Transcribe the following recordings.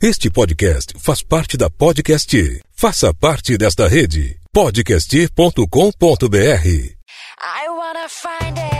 Este podcast faz parte da Podcast. Faça parte desta rede. podcast.com.br. I wanna find it.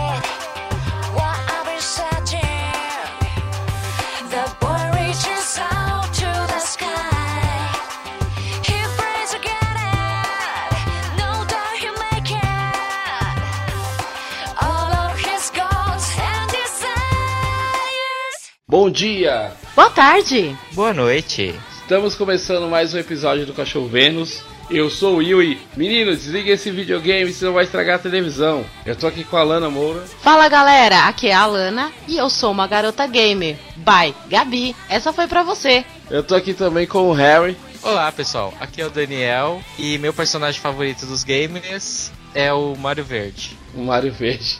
Bom dia! Boa tarde! Boa noite! Estamos começando mais um episódio do Cachorro Vênus. Eu sou o Yui. Menino, desliga esse videogame, senão vai estragar a televisão. Eu tô aqui com a Lana Moura. Fala galera, aqui é a Lana e eu sou uma garota gamer. Bye, Gabi, essa foi pra você. Eu tô aqui também com o Harry. Olá pessoal, aqui é o Daniel e meu personagem favorito dos gamers é o Mario Verde. O Mario Verde.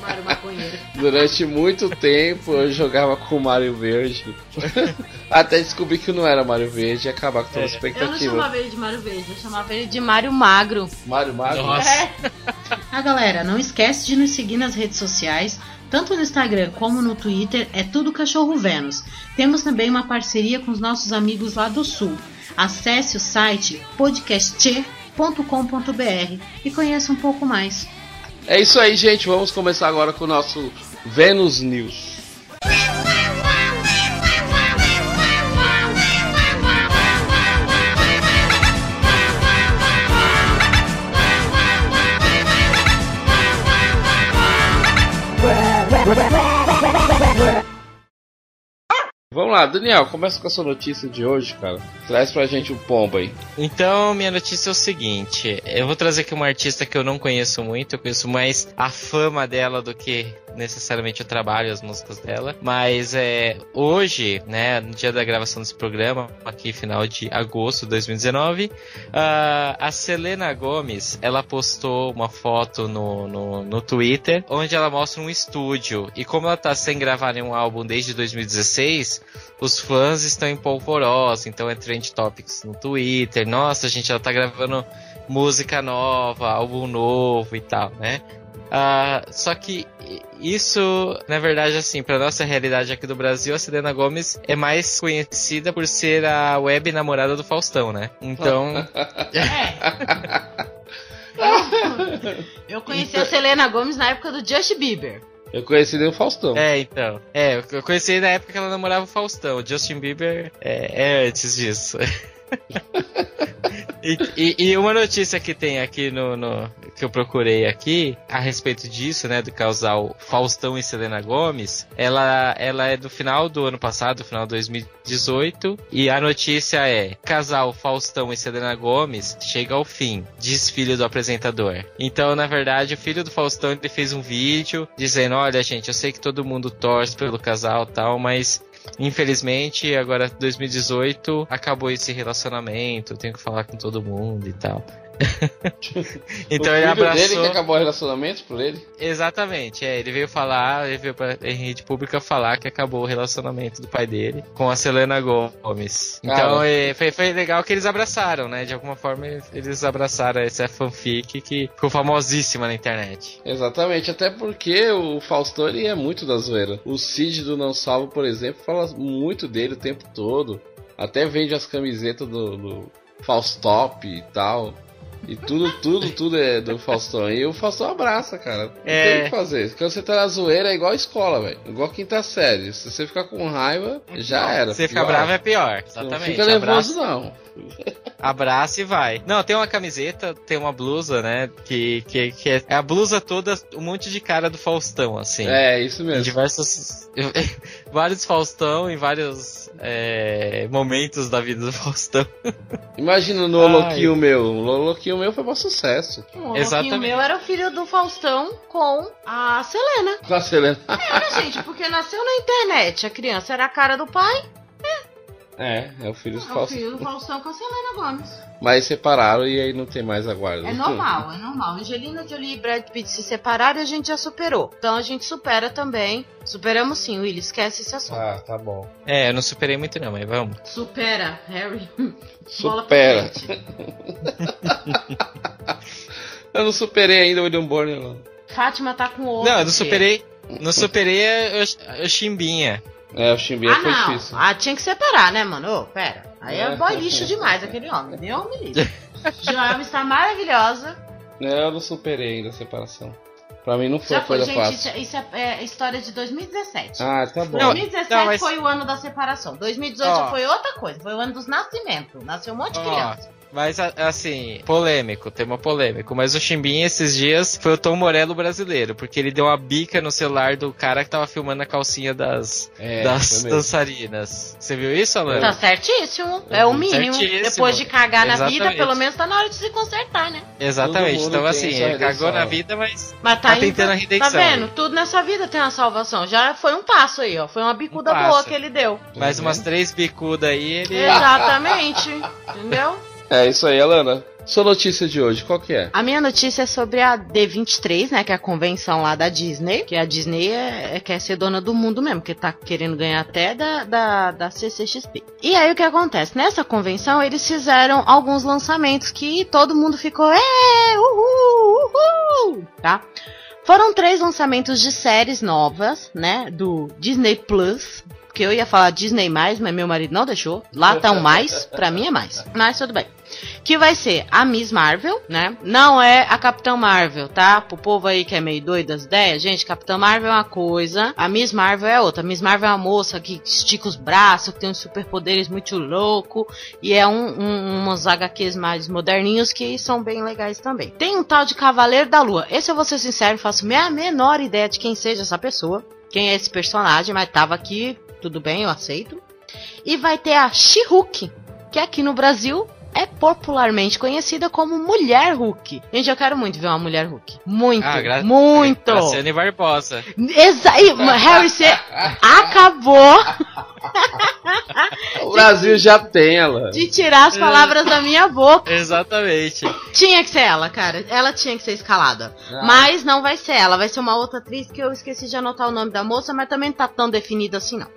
Mario Maconheiro. Durante muito tempo eu jogava com o Mario Verde. Até descobri que não era Mario Verde e acabar com toda a expectativa. Eu não chamava ele de Mario Verde, eu chamava ele de Mario Magro. Mario Magro? Nossa. É. ah, galera, não esquece de nos seguir nas redes sociais. Tanto no Instagram como no Twitter é tudo Cachorro Vênus. Temos também uma parceria com os nossos amigos lá do Sul. Acesse o site podcast.com.br e conheça um pouco mais. É isso aí, gente. Vamos começar agora com o nosso Vênus News. Vamos lá, Daniel, começa com a sua notícia de hoje, cara. Traz pra gente um pombo aí. Então, minha notícia é o seguinte: eu vou trazer aqui uma artista que eu não conheço muito, eu conheço mais a fama dela do que necessariamente o trabalho, as músicas dela. Mas é hoje, né, no dia da gravação desse programa, aqui final de agosto de 2019, uh, a Selena Gomes ela postou uma foto no, no, no Twitter onde ela mostra um estúdio. E como ela tá sem gravar nenhum álbum desde 2016, os fãs estão em polvorosa, então é trend topics no Twitter. Nossa, gente, ela tá gravando música nova, álbum novo e tal, né? Uh, só que isso, na verdade, assim, pra nossa realidade aqui do Brasil, a Selena Gomes é mais conhecida por ser a web namorada do Faustão, né? Então. É. Eu conheci a Selena Gomes na época do Justin Bieber. Eu conheci nem o Faustão. É, então. É, eu conheci na época que ela namorava o Faustão. O Justin Bieber é, é antes disso. E, e, e, uma notícia que tem aqui no, no, que eu procurei aqui a respeito disso, né, do casal Faustão e Selena Gomes, ela, ela é do final do ano passado, final de 2018, e a notícia é: casal Faustão e Selena Gomes chega ao fim, diz filho do apresentador. Então, na verdade, o filho do Faustão ele fez um vídeo dizendo: olha, gente, eu sei que todo mundo torce pelo casal tal, mas Infelizmente, agora 2018 acabou esse relacionamento, tenho que falar com todo mundo e tal. então o ele abraçou. dele que acabou o relacionamento por ele? Exatamente, é. Ele veio falar, ele veio pra, em rede pública falar que acabou o relacionamento do pai dele com a Selena Gomes. Então é, foi, foi legal que eles abraçaram, né? De alguma forma eles abraçaram essa fanfic que ficou famosíssima na internet. Exatamente, até porque o Faustão ele é muito da zoeira. O Cid do Não Salvo, por exemplo, fala muito dele o tempo todo. Até vende as camisetas do, do Faustop e tal. E tudo, tudo, tudo é do Faustão. E o Faustão abraça, cara. Não é... tem o que fazer. Quando você tá na zoeira é igual a escola, velho. Igual quinta série. Se você ficar com raiva, já era. Se você ficar bravo é pior. Exatamente. Não fica nervoso, Abraço. não. Abraça e vai. Não, tem uma camiseta, tem uma blusa, né? Que, que, que é, é a blusa toda, um monte de cara do Faustão, assim. É, isso mesmo. Em diversos. vários Faustão em vários é, momentos da vida do Faustão. Imagina no Loloquinho meu. O Loloquinho meu foi um sucesso. O Exatamente. meu era o filho do Faustão com a Selena. Com a Selena. Era, gente, porque nasceu na internet. A criança era a cara do pai. É, é o filho do Faustão. É o filho do Faustão com a Selena Gomes. Mas separaram e aí não tem mais a guarda. É normal, é normal. Angelina Jolie e Brad Pitt se separaram e a gente já superou. Então a gente supera também. Superamos sim, Willy, esquece esse assunto. Ah, tá bom. É, eu não superei muito não, mas vamos. Supera, Harry. Supera. eu não superei ainda o William Bonner, não. Fátima tá com outro. Não, eu não superei. Não superei o, o Chimbinha. É, o Chimbinha Ah, foi não. difícil. Ah, tinha que separar, né, mano? Ô, pera. Aí é É. boy lixo demais aquele homem. Deus me. Joelma está maravilhosa. É, Eu não superei ainda a separação. Pra mim não foi Já foi, coisa gente. fácil. Isso, é- isso é, é história de 2017. Ah, tá bom. Não, 2017 não, mas- foi o ano da separação. 2018 Ó. foi outra coisa. Foi o ano dos nascimentos. Nasceu um monte de Ó, criança. Mas assim, polêmico, tema polêmico. Mas o Chimbinha esses dias foi o Tom Morello brasileiro, porque ele deu uma bica no celular do cara que tava filmando a calcinha das, É, das dançarinas. Você viu isso, Alan? Tá certíssimo. É o mínimo. Certíssimo. Depois de cagar na vida, pelo menos tá na hora de se consertar, né? Exatamente. Então, assim, ele cagou na vida, mas Mas tá, Tá indo- tentando a redenção. Tá vendo? Tudo nessa vida tem uma salvação. Já foi um passo aí, ó. Foi uma bicuda Um boa que ele deu. mais umas três bicudas aí, ele. Exatamente. Entendeu? É isso aí, Alana. Sua notícia de hoje, qual que é? A minha notícia é sobre a D23, né? Que é a convenção lá da Disney. Que a Disney é, é- quer ser dona do mundo mesmo, que tá querendo ganhar até da, da, da CCXP. E aí o que acontece? Nessa convenção eles fizeram alguns lançamentos que todo mundo ficou, é, uhul, uhul, tá? Foram três lançamentos de séries novas, né? Do Disney Plus. Que eu ia falar Disney mais, mas meu marido não deixou. Lá tá um mais, pra mim é mais. Mas tudo bem. Que vai ser a Miss Marvel, né? Não é a Capitã Marvel, tá? Pro povo aí que é meio doido das ideias, gente, Capitã Marvel é uma coisa, a Miss Marvel é outra. A Miss Marvel é uma moça que estica os braços, que tem uns superpoderes muito louco e é um, um, uns HQs mais moderninhos que são bem legais também. Tem um tal de Cavaleiro da Lua. Esse eu vou ser sincero, faço a menor ideia de quem seja essa pessoa, quem é esse personagem, mas tava aqui, tudo bem, eu aceito. E vai ter a She-Hulk, que aqui no Brasil é popularmente conhecida como Mulher Hulk. Gente, eu quero muito ver uma Mulher Hulk. Muito, Ah, gra- muito. Graciane Barbosa. Exa e, Harry, você acabou O Brasil já tem, Alana. de tirar as palavras da minha boca. Exatamente. Tinha que ser ela, cara. Ela tinha que ser escalada. Mas não vai ser ela. Vai ser uma outra atriz que eu esqueci de anotar o nome da moça, mas também não tá tão definido assim, não.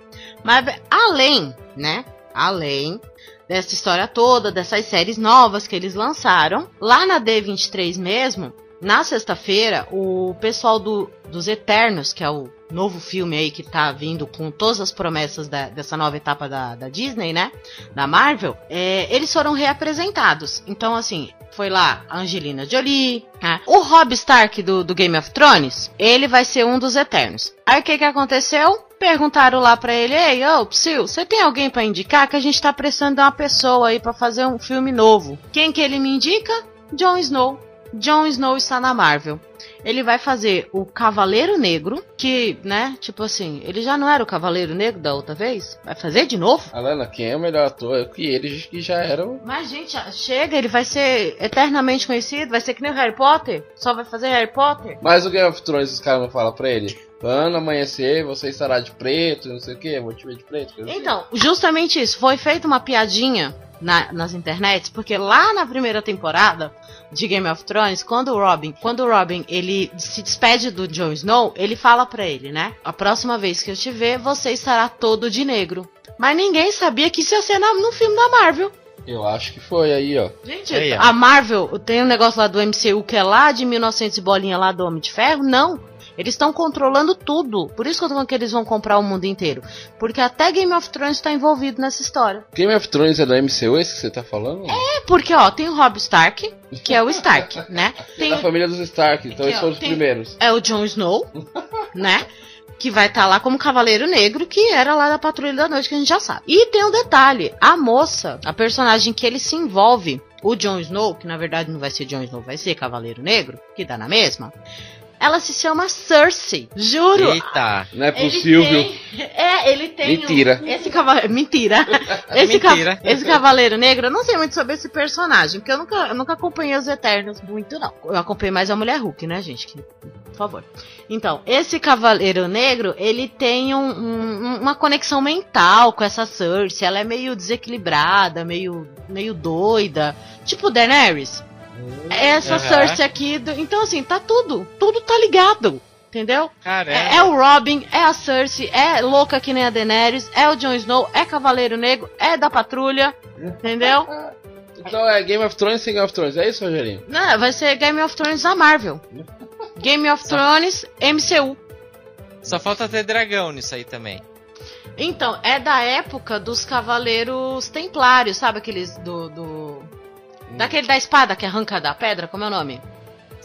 Mas além, né? Além dessa história toda, dessas séries novas que eles lançaram, lá na D23 mesmo, na sexta-feira, o pessoal do, dos Eternos, que é o novo filme aí que tá vindo com todas as promessas da- dessa nova etapa da, da Disney, né? Da Marvel, é, eles foram reapresentados. Então, assim, foi lá a Angelina Jolie, né? o Rob Stark do, do Game of Thrones, ele vai ser um dos Eternos. Aí o que que aconteceu? Perguntaram lá pra ele, ei, ô, Psyll, você tem alguém pra indicar que a gente tá precisando de uma pessoa aí pra fazer um filme novo? Quem que ele me indica? Jon Snow. Jon Snow está na Marvel. Ele vai fazer o Cavaleiro Negro, que, né, tipo assim, ele já não era o Cavaleiro Negro da outra vez? Vai fazer de novo? Alana, quem é o melhor ator? Eu que ele que já era o. Mas, gente, chega, ele vai ser eternamente conhecido, vai ser que nem o Harry Potter, só vai fazer Harry Potter. Mas o Game of Thrones, os caras não falam pra ele. Quando amanhecer, você estará de preto, não sei o que, vou te ver de preto. assim. Então, justamente isso. Foi feita uma piadinha na- nas internets, porque lá na primeira temporada de Game of Thrones, quando o Robin, quando o Robin ele se despede do Jon Snow, ele fala pra ele, né? A próxima vez que eu te ver, você estará todo de negro. Mas ninguém sabia que isso ia ser na- no filme da Marvel. Eu acho que foi aí, ó. Gente, Aí, ó. a Marvel tem um negócio lá do MCU que é lá de 1900 e bolinha lá do Homem de Ferro? Não. Eles estão controlando tudo. Por isso que eu tô falando que eles vão comprar o mundo inteiro. Porque até Game of Thrones tá envolvido nessa história. Game of Thrones é da MCU, esse que você tá falando? É porque, ó, tem o Rob Stark, que é o Stark, né? Tem Da família dos Stark, então Aqui, eles ó, foram os tem- primeiros. é o Jon Snow, né? Que vai estar lá como Cavaleiro Negro, que era lá da Patrulha da Noite, que a gente já sabe. E tem um detalhe: a moça, a personagem que ele se envolve, o Jon Snow, que na verdade não vai ser Jon Snow, vai ser Cavaleiro Negro, que dá na mesma. Ela se chama Cersei. Juro. Eita. Não é possível. tem- é, ele tem. um- Mentira. esse cavaleiro. Mentira. Esse, ca- Mentira. esse Cavaleiro Negro, eu não sei muito sobre esse personagem, porque eu nunca, eu nunca acompanhei os Eternos muito, não. Eu acompanhei mais a Mulher Hulk, né, gente? Que- por favor. Então, esse Cavaleiro Negro, ele tem um- um- uma conexão mental com essa Cersei. Ela é meio desequilibrada, meio, meio doida. Tipo Daenerys. Essa Aham. Cersei aqui. do- então, assim, tá tudo. Tudo tá ligado. Entendeu? É, é o Robin, é a Cersei, é louca que nem a Daenerys, é o Jon Snow, é Cavaleiro Negro, é da patrulha, entendeu? Então é Game of Thrones sem Game of Thrones, é isso, Rogerinho? Não, vai ser Game of Thrones da Marvel. Game of Thrones MCU. Só falta ter dragão nisso aí também. Então, é da época dos Cavaleiros Templários, sabe aqueles do. do... Daquele da espada que arranca da pedra, como é o nome?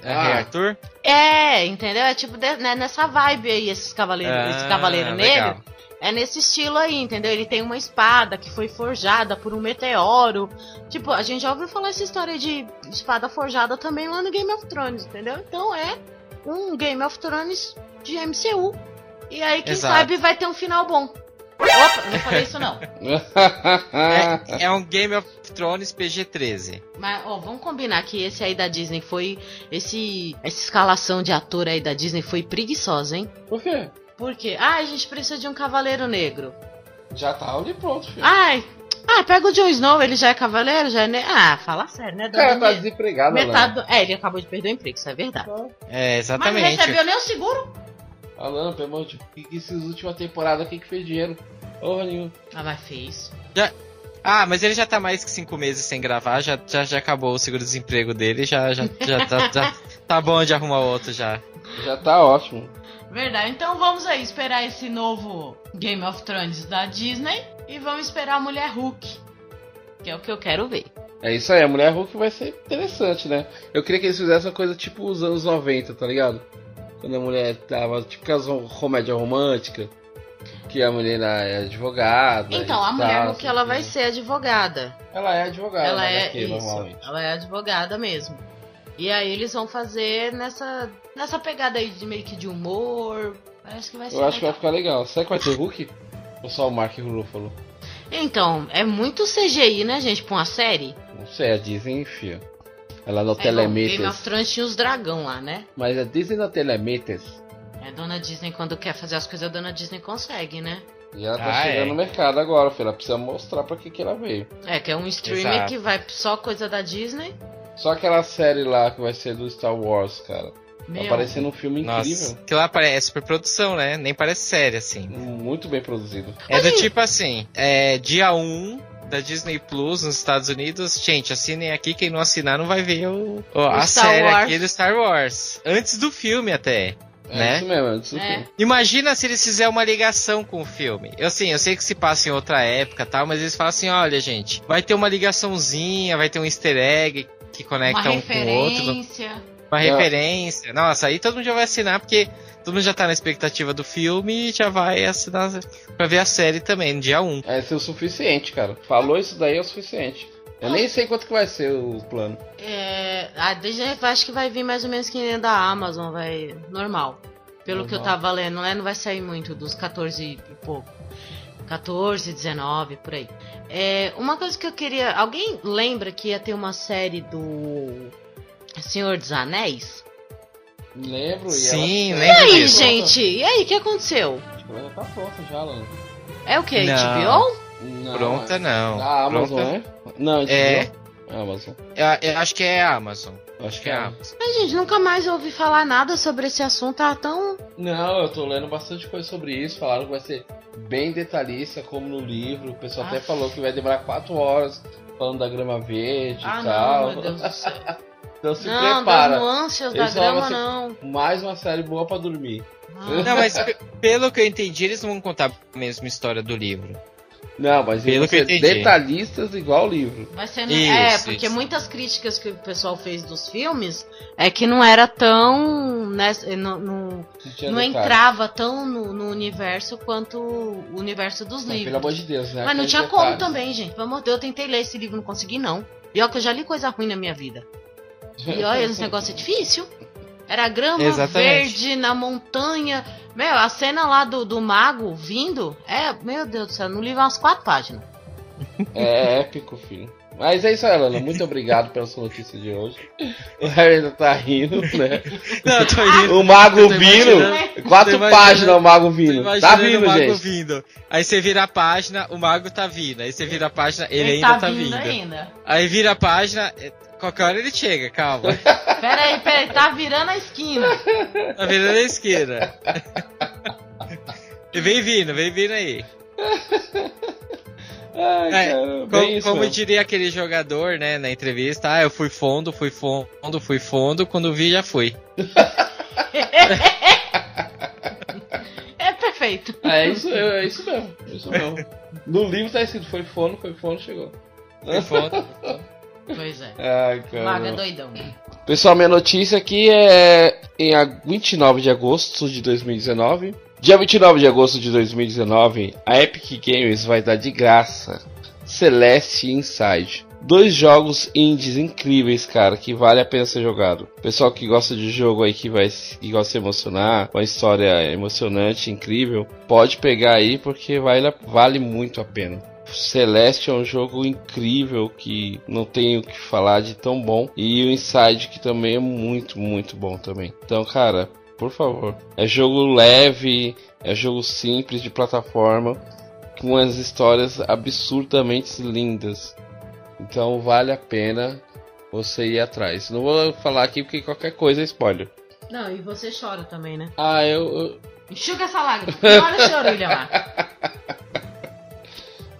É Ah. Arthur? É, entendeu? É tipo de- né, nessa vibe aí, esses cavaleiros, esse Ah, cavaleiro legal. negro. É nesse estilo aí, entendeu? Ele tem uma espada que foi forjada por um meteoro. Tipo, a gente já ouviu falar essa história de espada forjada também lá no Game of Thrones, entendeu? Então é um Game of Thrones de MCU. E aí, quem Exato. sabe vai ter um final bom. Opa, não falei isso não. É, é um Game of Thrones PG-13. Mas, ó, vamos combinar que esse aí da Disney foi. Esse, essa escalação de ator aí da Disney foi preguiçosa, hein? Por quê? Por quê? Ah, a gente precisa de um cavaleiro negro. Já tá ali pronto, filho. Ai, ah, pega o Jon Snow, ele já é cavaleiro, já é. Ne... Ah, fala sério, né? o cara tá desempregado, Metade do... É, ele acabou de perder o emprego, isso é verdade. É, Mas não exatamente. recebeu nem o seguro? Falando, pelo amor de Deus, que que essas últimas temporadas aqui que fez dinheiro? Porra nenhuma. Ah, mas fez. Ah, mas ele já tá mais que cinco meses sem gravar, já, já, já acabou o seguro-desemprego dele, já, já, já, tá, já tá bom de arrumar outro já. Já tá ótimo. Verdade, então vamos aí esperar esse novo Game of Thrones da Disney e vamos esperar a Mulher Hulk. Que é o que eu quero ver. É isso aí, a Mulher Hulk vai ser interessante, né? Eu queria que eles fizessem uma coisa tipo os anos 90, tá ligado? Quando a mulher tava, tipo aquelas comédia romântica, que a mulher é advogada. Então, a Mulher Hulk assim. ela vai ser advogada. Ela é advogada, ela né, é aqui, isso. Ela é advogada mesmo. E aí eles vão fazer nessa nessa pegada aí de meio que de humor. Acho que vai ser. Eu acho que vai ficar legal. Será que vai ter Hulk? Ou só o Mark Ruffalo? Então, é muito CGI, né, gente, pra uma série? Não sei, a Disney enfia. Ela não É, bom, Game of. Thrones tinha os dragão lá, né? Mas a Disney não telemetes. É, Dona Disney, quando quer fazer as coisas, a Dona Disney consegue, né? E ela tá Ah, chegando é. no mercado agora, filha. Ela precisa mostrar pra que, que ela veio. É, que é um streamer Exato. que vai só coisa da Disney. Só aquela série lá que vai ser do Star Wars, cara. Meu, Aparecendo um filme Nossa, incrível. que lá parece superprodução, né? Nem parece série, assim. Muito bem produzido. É do tipo assim, é dia 1 da Disney Plus nos Estados Unidos. Gente, assinem aqui, quem não assinar não vai ver o, o- a Star série Wars. aqui do Star Wars. Antes do filme até. É Né? isso mesmo, é isso É. Imagina se eles fizerem uma ligação com o filme. Eu assim, eu sei que se passa em outra época e tal, mas eles falam assim, olha, gente, vai ter uma ligaçãozinha, vai ter um easter egg que conecta uma um com o outro. Referência. Uma É. referência. Nossa, aí todo mundo já vai assinar, porque todo mundo já tá na expectativa do filme e já vai assinar pra ver a série também, no dia 1. É ser o suficiente, cara. Falou isso daí é o suficiente. Eu nem sei quanto que vai ser o plano. É, a Disney acho que vai vir mais ou menos que nem da Amazon, vai normal. Pelo que eu Normal. tava lendo, né? Não vai sair muito dos 14 e pouco. 14, 19, por aí. É, uma coisa que eu queria. Alguém lembra que ia ter uma série do Senhor dos Anéis? Lembro e Sim, ela... E lembro aí, disso. gente? E aí, o que aconteceu? Ela já tá pronta já, Lana. É o que? Não. HBO? Não, Pronta é- não. Da Amazon, Pronta- né? Não, É. HBO? Amazon. Eu, eu acho que é a Amazon. Acho que é a Amazon. Mas, gente, nunca mais ouvi falar nada sobre esse assunto. Tá tão. Não, eu tô lendo bastante coisa sobre isso. Falaram que vai ser bem detalhista, como no livro. O pessoal até Aff. falou que vai demorar 4 horas falando da grama verde Ah, e tal. não, meu Deus do céu. Então se não, das prepara. nuances da grama, assim- não. Mais uma série boa pra dormir. Ah. Não, mas pe- pelo que eu entendi, eles não vão contar a mesma história do livro. Não, mas Pelo vão que eu ser entendi. detalhistas igual o livro. Vai ser no... Isso, É, porque isso. muitas críticas que o pessoal fez dos filmes é que não era tão. Né, não, não, Não, não entrava tão no, no universo quanto o universo dos Não, livros. pelo amor de Deus, né? Mas não tinha como detalhes. também, gente. Pelo amor de Deus, eu tentei ler esse livro, não consegui, não. E olha que eu já li coisa ruim na minha vida. E olha, esse negócio é difícil. Era grama Exatamente. verde na montanha. Meu, a cena lá do, do mago vindo. É, meu Deus do céu, no livro é umas quatro páginas. É épico, filho. Mas é isso aí, Lana. Muito obrigado pela sua notícia de hoje. O Harry ainda tá rindo, né? Não, eu tô indo. O Mago vindo. Quatro páginas o Mago vindo. Tá vindo, o mago gente. vindo. Aí você vira a página, o mago tá vindo. Aí você vira a página, ele, Ele ainda tá tá vindo ainda. Aí vira a página, é, qualquer hora ele chega, calma. Pera aí, pera aí, tá virando a esquina. Tá virando a esquerda. E vem vindo, vem vindo aí. Ai, É, cara, Como, isso como diria aquele jogador, né, na entrevista, ah, eu fui fundo, fui fundo, fui fundo, quando vi já fui. É perfeito. É isso, é isso mesmo. É isso mesmo. No livro tá escrito: foi fono, foi fono, chegou. Foi foda. Pois é. Ai, Maga doidão. Pessoal, minha notícia aqui é em a- 29 de agosto de 2019. Dia 29 de agosto de 2019, a Epic Games vai dar de graça Celeste Inside. Dois jogos indies incríveis, cara, que vale a pena ser jogado. Pessoal que gosta de jogo aí que vai se- que gosta de se emocionar, uma história emocionante, incrível, pode pegar aí porque vale, vale muito a pena. Celeste é um jogo incrível que não tenho o que falar de tão bom. E o Inside que também é muito, muito bom também. Então, cara, por favor. É jogo leve, é jogo simples de plataforma, com as histórias absurdamente lindas. Então vale a pena você ir atrás. Não vou falar aqui porque qualquer coisa é spoiler. Não, e você chora também, né? Ah, eu, eu Enxuga essa lágrima. Olha essa orelha lá.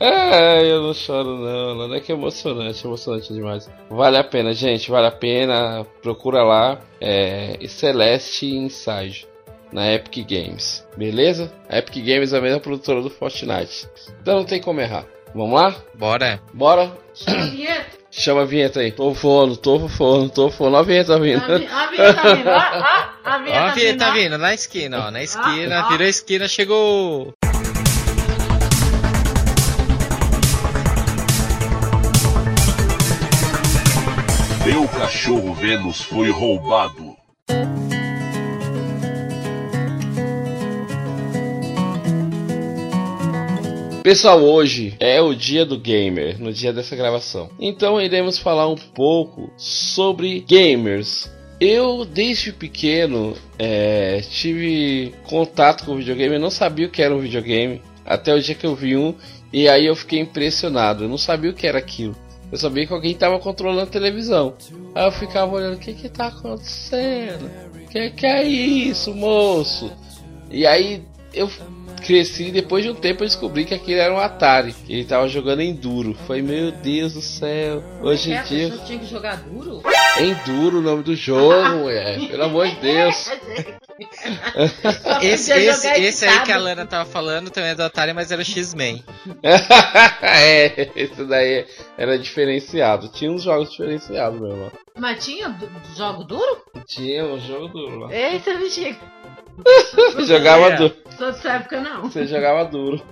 Ah, eu não choro não, não é que é emocionante, é emocionante demais. Vale a pena, gente, vale a pena. Procura lá, é Celeste Inside na Epic Games, beleza? A Epic Games é a mesma produtora do Fortnite, então não tem como errar. Vamos lá? Bora. Bora? Chama a vinheta. Chama a vinheta aí. Tô fono, tô fono, tô fono. Olha a vinheta vindo. A vi- a vinheta tá vindo. Ó, ó, a Ó, vinheta a vinheta tá ó. vindo, na esquina, ó. Na esquina, ó. virou a esquina, chegou. Meu cachorro Vênus foi roubado. Pessoal, hoje é o dia do gamer, no dia dessa gravação. Então iremos falar um pouco sobre gamers. Eu, desde pequeno, é, tive contato com videogame. Eu não sabia o que era um videogame, até o dia que eu vi um, e aí eu fiquei impressionado. Eu não sabia o que era aquilo. Eu sabia que alguém estava controlando a televisão. Aí eu ficava olhando: o que que tá acontecendo? Que que é isso, moço? E aí eu cresci e depois de um tempo eu descobri que aquele era um Atari. Que ele tava jogando Enduro. Foi, meu Deus do céu. Hoje É, em a dia pessoa tinha que jogar duro? é Enduro o nome do jogo, é. Pelo amor de Deus. Esse, esse, esse aí que a. Lana tava falando também é do Atari, mas era o X-Men. é, esse daí era diferenciado. Tinha uns jogos diferenciados mesmo. ó. Mas tinha du- jogo duro? Tinha um jogo duro lá. Eita, bexiga. Você jogava É. duro. Sou dessa época, não. Você jogava duro.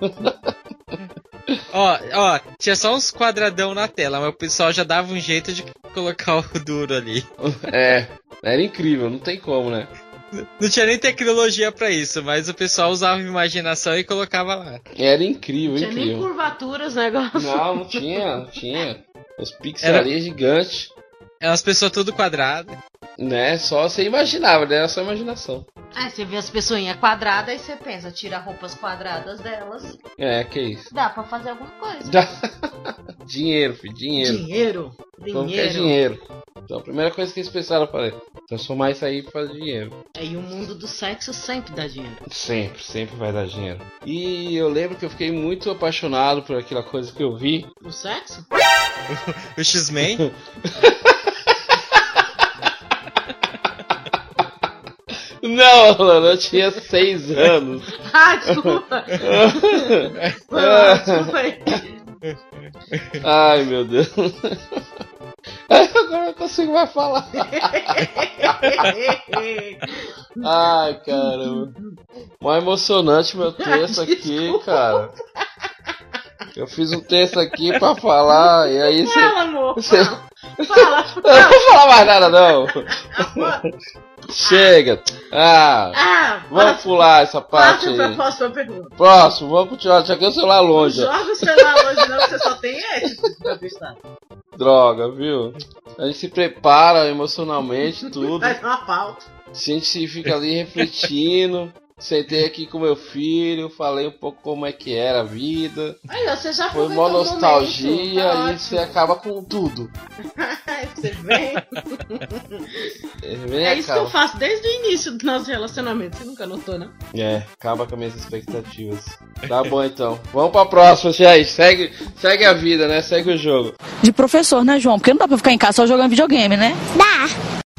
Ó, ó, tinha só uns quadradão na tela, mas o pessoal já dava um jeito de colocar o duro ali. É, era incrível, não tem como, né? Não tinha nem tecnologia pra isso, mas o pessoal usava a imaginação e colocava lá. Era incrível, Tinha nem incrível. curvaturas o negócio. Não, não tinha, não tinha. Os pixels Era- ali gigantes, É umas pessoas tudo quadradas. né? Só você imaginava, né? Era só imaginação. Aí você vê as pessoinhas quadradas e você pensa, tira roupas quadradas delas. É, que isso. Dá pra fazer alguma coisa. dinheiro, filho, dinheiro. Dinheiro. Como que é Dinheiro. Então a primeira coisa que eles pensaram fazer, transformar isso aí pra fazer dinheiro. É, e o mundo do sexo sempre dá dinheiro. Sempre, sempre vai dar dinheiro. E eu lembro que eu fiquei muito apaixonado por aquela coisa que eu vi. O sexo? O X-Men? Não, mano, eu tinha seis anos. Ah, desculpa. Mal, desculpa aí. Ai, meu Deus. Agora eu consigo mais falar. Ai, caramba. Mais emocionante meu texto aqui, cara. Eu fiz um texto aqui pra falar, e aí você. Fala, amor. você- Fala, Eu não vou falar mais nada, não. fala. Chega. Ah, Ah, vamos pular essa parte Passa pra aí. próxima pergunta. Próximo, vamos continuar. Joguei o celular longe. Joga o celular hoje não, você só tem esse pra testar. Droga, viu? A gente se prepara emocionalmente, tudo. Faz uma falta. A gente fica ali refletindo. Sentei aqui com meu filho, falei um pouco como é que era a vida. Aí, ó, você já Foi uma nostalgia tá e você acaba com tudo. Aí você vem. Vem É isso que eu faço desde o início do nosso relacionamento. Você nunca notou, não? É, acaba com as minhas expectativas. Tá bom então. Vamos pra próxima, gente. Segue, segue a vida, né? Segue o jogo. de professor, né, João? Porque não dá pra ficar em casa só jogando videogame, né?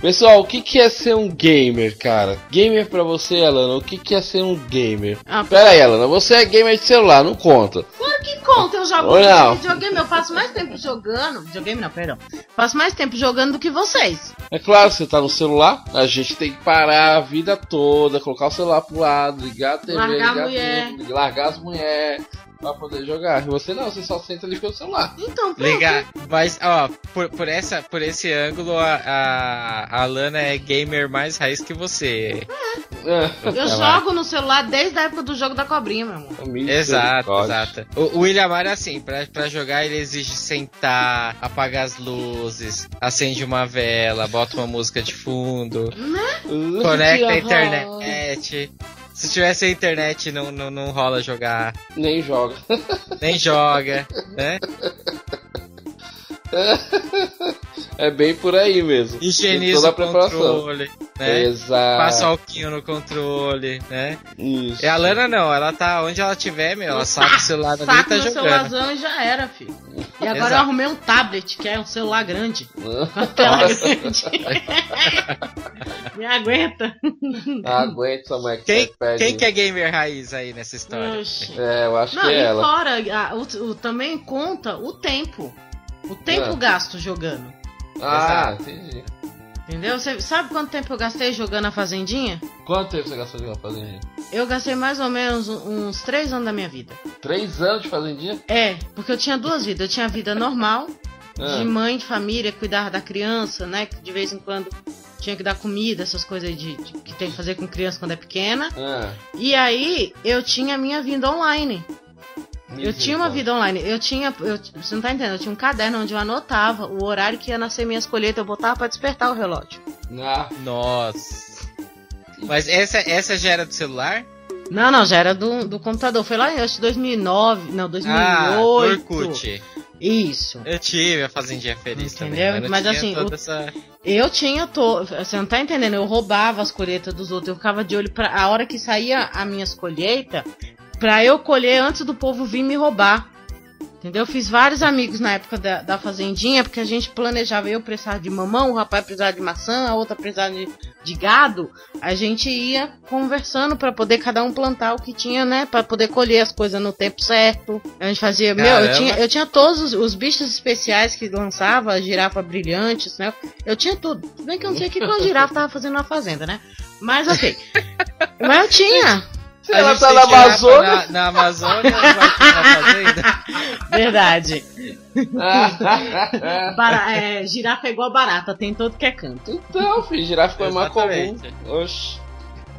Pessoal, o que, que é ser um gamer, cara? Gamer pra você, Alana, o que, que é ser um gamer? Ah, Pera aí, Alana, você é gamer de celular, não conta. Claro que conta, eu jogo Ou não? videogame, eu passo mais tempo jogando. Videogame não, perdão. Passo mais tempo jogando do que vocês. É claro, você tá no celular, a gente tem que parar a vida toda, colocar o celular pro lado, ligar a TV, Largar a ligar mulher. tudo, largar as mulheres pra poder jogar. E você não, você só senta ali pelo celular. Então, pronto. Legal, mas ó, por, por, essa, por esse ângulo, a, a, a Lana é gamer mais raiz que você. É. Eu jogo no celular desde a época do jogo da cobrinha, meu amor. Exato, exato. O, o William Amaro é assim, pra, pra jogar ele exige sentar, apagar as luzes, acende uma vela, bota uma música de fundo, conecta a internet. Se tivesse a internet, não, não, não rola jogar, Nem joga. nem joga, né? É bem por aí mesmo. Higieniza toda a o preparação. controle, né? Exato. Passa alquinho no controle, né? Isso. E a Lana não, ela tá onde ela tiver, meu, ela saca o celular ali e Saco tá jogando. celularzão e já era, filho. E agora Exato. eu arrumei um tablet, que é um celular grande. Com a tela grande. Me aguenta. Aguenta, Mac. Quem, quem que é gamer raiz aí nessa história? Oxi. É, eu acho Não, que é e ela. fora, a- o, o- também conta o tempo. O tempo Ah. gasto jogando. Ah, entendi. Entendeu? Você sabe quanto tempo eu gastei jogando a Fazendinha? Quanto tempo você gastou de uma fazendinha? Eu gastei mais ou menos uns três anos da minha vida. Três anos de fazendinha? É, porque eu tinha duas vidas. Eu tinha a vida normal, Ah. de mãe de família, cuidar da criança, né? Que de vez em quando tinha que dar comida, essas coisas de, de- que tem que fazer com criança quando é pequena. Ah, E aí eu tinha a minha vida online. Eu tinha uma vida online. Eu tinha. eu- você não tá entendendo? Eu tinha um caderno onde eu anotava o horário que ia nascer minhas colheitas. Eu botava pra despertar o relógio. Ah, Nossa. Mas essa, essa já era do celular? Não, não, já era do, do computador. Foi lá em acho, que 2009, não, 2008. Ah. Isso. Eu tive a Fazendinha Feliz Entendeu? também. Mas tinha assim, toda o- essa... Eu tinha to... Você não tá entendendo? Eu roubava as colheitas dos outros. Eu ficava de olho pra a hora que saía as minhas colheitas, pra eu colher antes do povo vir me roubar. Entendeu? Eu fiz vários amigos na época da, da fazendinha, porque a gente planejava eu precisar de mamão, o rapaz precisava de maçã, a outra precisava de, de gado. A gente ia conversando pra poder cada um plantar o que tinha, né? Pra poder colher as coisas no tempo certo. A gente fazia. Meu, eu Caramba. tinha, eu tinha todos os, os bichos especiais que lançava, a girafa brilhantes, né? Eu tinha tudo. Se bem que eu não sei o que que uma girafa tava fazendo na fazenda, né? Mas ok. Mas eu tinha. Se A ela gente tá na Amazônia. Na, na Amazônia, vai na fazenda. Verdade. Bara- é, girafa é igual barata, tem todo que é canto. então, filho, girafa foi mais comum. Oxi.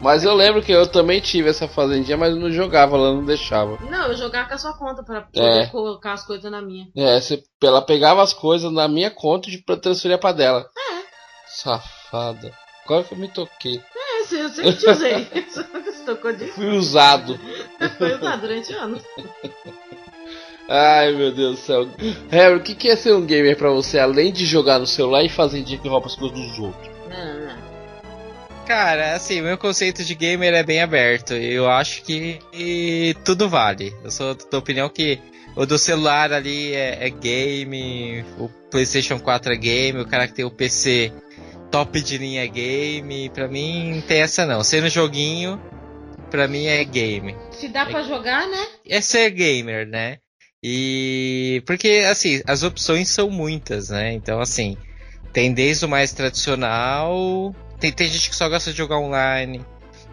Mas eu lembro que eu também tive essa fazendinha, mas eu não jogava, ela não deixava. Não, eu jogava com a sua conta pra poder É. colocar as coisas na minha. É, você, ela pegava as coisas na minha conta e pra transferir pra dela. É. Safada. Agora que eu me toquei. É, sim, eu sempre te usei. Tocou disso? Fui usado. Foi usado durante anos. Ai, meu Deus do céu. Harry, o que é ser um gamer pra você, além de jogar no celular e fazer dia que rouba as coisas dos outros? Não, não, não. Cara, assim, meu conceito de gamer é bem aberto. Eu acho que e tudo vale. Eu sou da opinião que o do celular ali é, é game, o PlayStation 4 é game, o cara que tem o PC top de linha é game. Pra mim não tem essa não. Ser no joguinho, pra mim é game. Se dá pra jogar, né? É ser gamer, né? E porque assim, as opções são muitas, né? Então assim, tem desde o mais tradicional, tem, tem gente que só gosta de jogar online,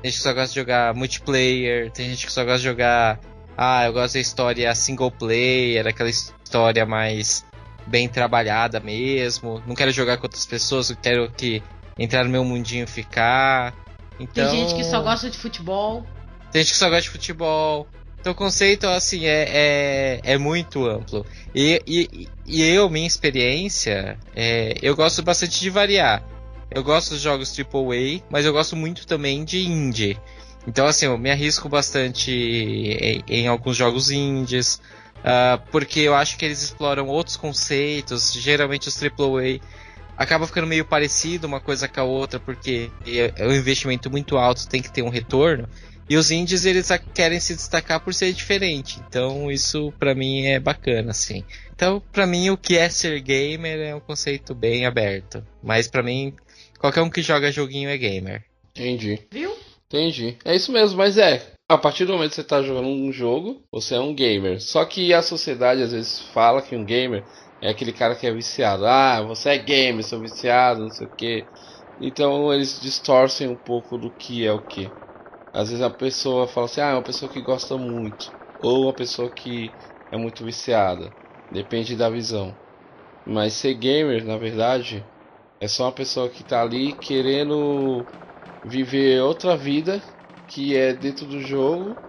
tem gente que só gosta de jogar multiplayer, tem gente que só gosta de jogar, ah, eu gosto da história single player, aquela história mais bem trabalhada mesmo. Não quero jogar com outras pessoas, eu quero que entrar no meu mundinho e ficar. Então, Tem gente que só gosta de futebol. tem gente que só gosta de futebol. Então o conceito, assim, é, é, é muito amplo. E, e, e eu, minha experiência, é, eu gosto bastante de variar. Eu gosto dos jogos AAA, mas eu gosto muito também de indie. Então, assim, eu me arrisco bastante em, em alguns jogos indies, ah, porque eu acho que eles exploram outros conceitos. Geralmente os AAA acaba ficando meio parecido uma coisa com a outra, porque é é um investimento muito alto, tem que ter um retorno. E os indies eles querem se destacar por ser diferente. Então isso pra mim é bacana assim. Então pra mim o que é ser gamer é um conceito bem aberto. Mas pra mim Qualquer um que joga joguinho é gamer. Entendi. Viu? Entendi. É isso mesmo, mas é. A partir do momento que você tá jogando um jogo, você é um gamer. Só que a sociedade às vezes fala que um gamer é aquele cara que é viciado. Ah, você é gamer, sou viciado, não sei o que. Então eles distorcem um pouco do que é o que. Às vezes a pessoa fala assim, ah, é uma pessoa que gosta muito. Ou uma pessoa que é muito viciada. Depende da visão. Mas ser gamer, na verdade, é só uma pessoa que tá ali querendo viver outra vida que é dentro do jogo,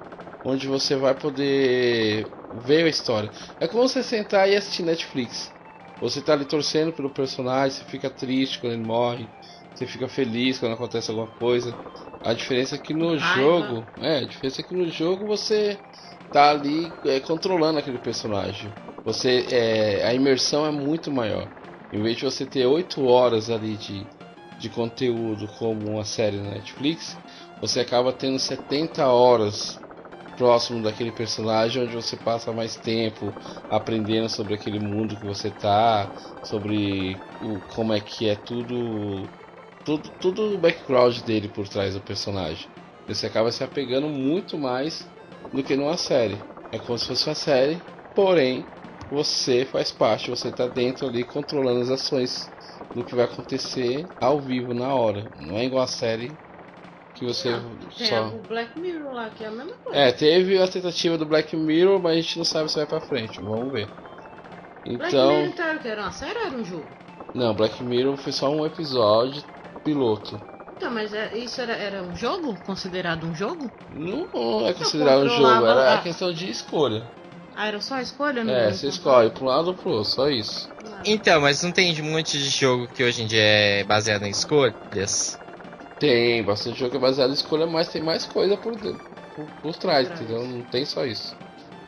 onde você vai poder ver a história. É como você sentar e assistir Netflix. Você tá ali torcendo pelo personagem, você fica triste quando ele morre, você fica feliz quando acontece alguma coisa. A diferença é que no jogo, é, a diferença é que no jogo você tá ali é, controlando aquele personagem. Você é, a imersão é muito maior. Em vez de você ter 8 horas ali de, de conteúdo como uma série na Netflix, você acaba tendo 70 horas próximo daquele personagem onde você passa mais tempo aprendendo sobre aquele mundo que você tá, sobre o, como é que é tudo, tudo, tudo o background dele por trás do personagem. Você acaba se apegando muito mais do que numa série. É como se fosse uma série, porém você faz parte, você tá dentro ali controlando as ações do que vai acontecer ao vivo na hora. Não é igual a série que você Tem só. o Black Mirror lá, que é a mesma coisa. É, teve a tentativa do Black Mirror, mas a gente não sabe se vai pra frente. Vamos ver. Black Mirror Então, então era o que? Era uma série ou era um jogo? não, Black Mirror foi só um episódio piloto. Então, mas é- isso era, era um jogo? Considerado um jogo? Não, não é considerado um jogo, era a questão de escolha. Ah, era só a escolha? Não, É, não você escolhe pra um lado ou pro outro, só isso. Ah. Então, mas não tem um monte de jogo que hoje em dia é baseado em escolhas? Tem bastante jogo que é baseado em escolha, mas tem mais coisa por, por, por trás, Por trás. entendeu? Não tem só isso.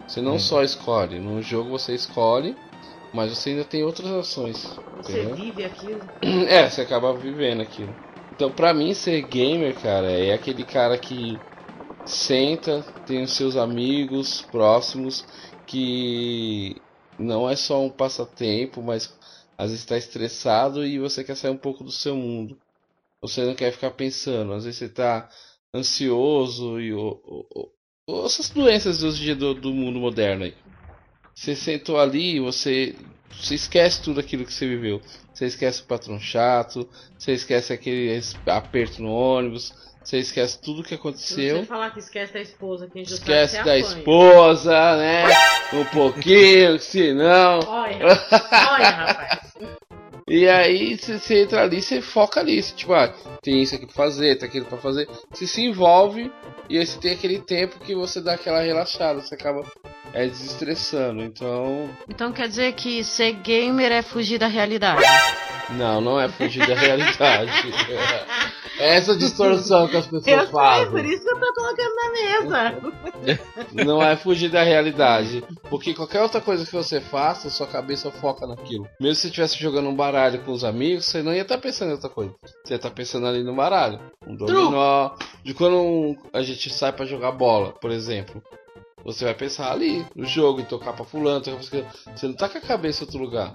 Você não Hum. só escolhe, no jogo você escolhe, mas você ainda tem outras ações. Você Entendeu? vive aquilo. É, você acaba vivendo aquilo. Então, pra mim, ser gamer, cara, é aquele cara que senta, tem os seus amigos próximos, que não é só um passatempo, mas às vezes está estressado e você quer sair um pouco do seu mundo. Você não quer ficar pensando, às vezes você tá ansioso e ou, ou- ou- essas doenças hoje em dia do, do mundo moderno aí. Você sentou ali e você, você esquece tudo aquilo que você viveu. Você esquece o patrão chato, você esquece aquele aperto no ônibus, você esquece tudo que Se aconteceu. você falar que esquece da esposa, quem já Esquece sabe, da apanha. esposa, né? Um pouquinho, se não. Olha, olha, rapaz. E aí você, entra ali, você foca ali, você, tipo, ah, tem isso aqui pra fazer, tem aquilo pra fazer. Você se envolve e aí você tem aquele tempo que você dá aquela relaxada, você acaba é, desestressando. Então, Então quer dizer que ser gamer é fugir da realidade. não, não é fugir da realidade. Essa distorção que as pessoas Eu sei, fazem. por isso que eu tô colocando na mesa. Não é fugir da realidade. Porque qualquer outra coisa que você faça, sua cabeça foca naquilo. Mesmo se você estivesse jogando um baralho com os amigos, você não ia estar pensando em outra coisa. Você ia estar pensando ali no baralho. Um dominó. De quando a gente sai pra jogar bola, por exemplo. Você vai pensar ali no jogo, em tocar pra fulano, tocar pra. Você não tá com a cabeça em outro lugar.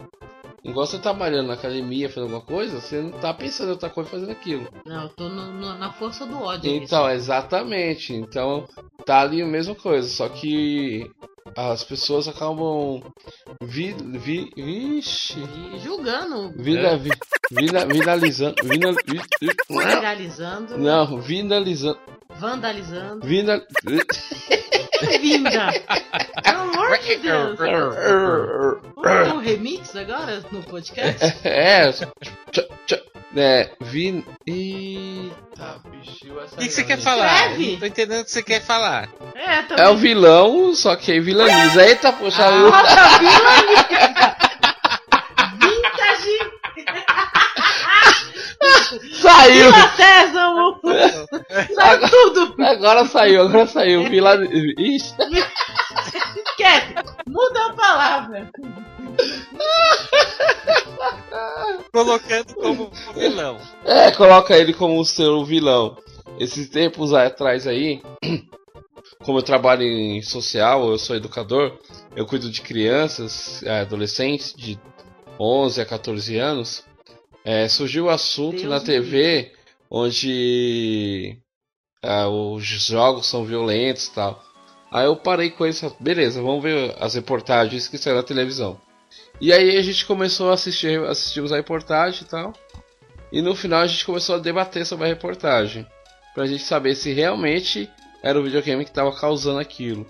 Igual você tá malhando na academia, fazendo alguma coisa, você não tá pensando em outra coisa fazendo aquilo. Não, eu tô no- no- na força do ódio. Então, exatamente. Então, tá ali a mesma coisa, só que as pessoas acabam vi, vi, vixe, julgando, vi, vinalizando, vina, vi, vi- viralizando, não, vinalizando, vandalizando. vina, Vinda! Pelo amor de Deus! Vamos ter um remix agora no podcast? é, é, vin, eita, bicho, O que, que você quer falar? Não tô entendendo o que você quer falar. É, também. É o vilão, só que vilaniza. Eita, poxa, Ah, eu- Nossa, vilania! Saiu! Vila Sésamo! Saiu tudo! Agora saiu, agora saiu. Vila... Ixi. Esquece! Muda a palavra! Colocando como vilão. É, coloca ele como o seu vilão. Esses tempos atrás aí, como eu trabalho em social, eu sou educador, eu cuido de crianças, eh, adolescentes de 11 a 14 anos. É, surgiu o assunto Deus na TV onde ah, os jogos são violentos e tal. Aí eu parei com isso, beleza, vamos ver as reportagens que saíram na televisão. E aí a gente começou a assistir, assistimos a reportagem e tal. E no final a gente começou a debater sobre a reportagem. Pra gente saber se realmente era o videogame que estava causando aquilo.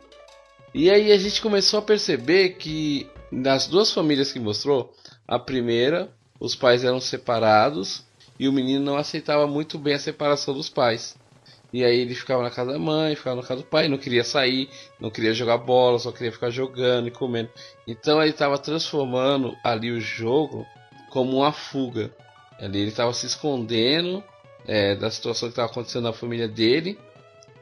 E aí a gente começou a perceber que nas duas famílias que mostrou, a primeira, os pais eram separados e o menino não aceitava muito bem a separação dos pais. E aí ele ficava na casa da mãe, ficava na casa do pai, não queria sair, não queria jogar bola, só queria ficar jogando e comendo. Então ele estava transformando ali o jogo como uma fuga. Ali ele estava se escondendo é, da situação que estava acontecendo na família dele,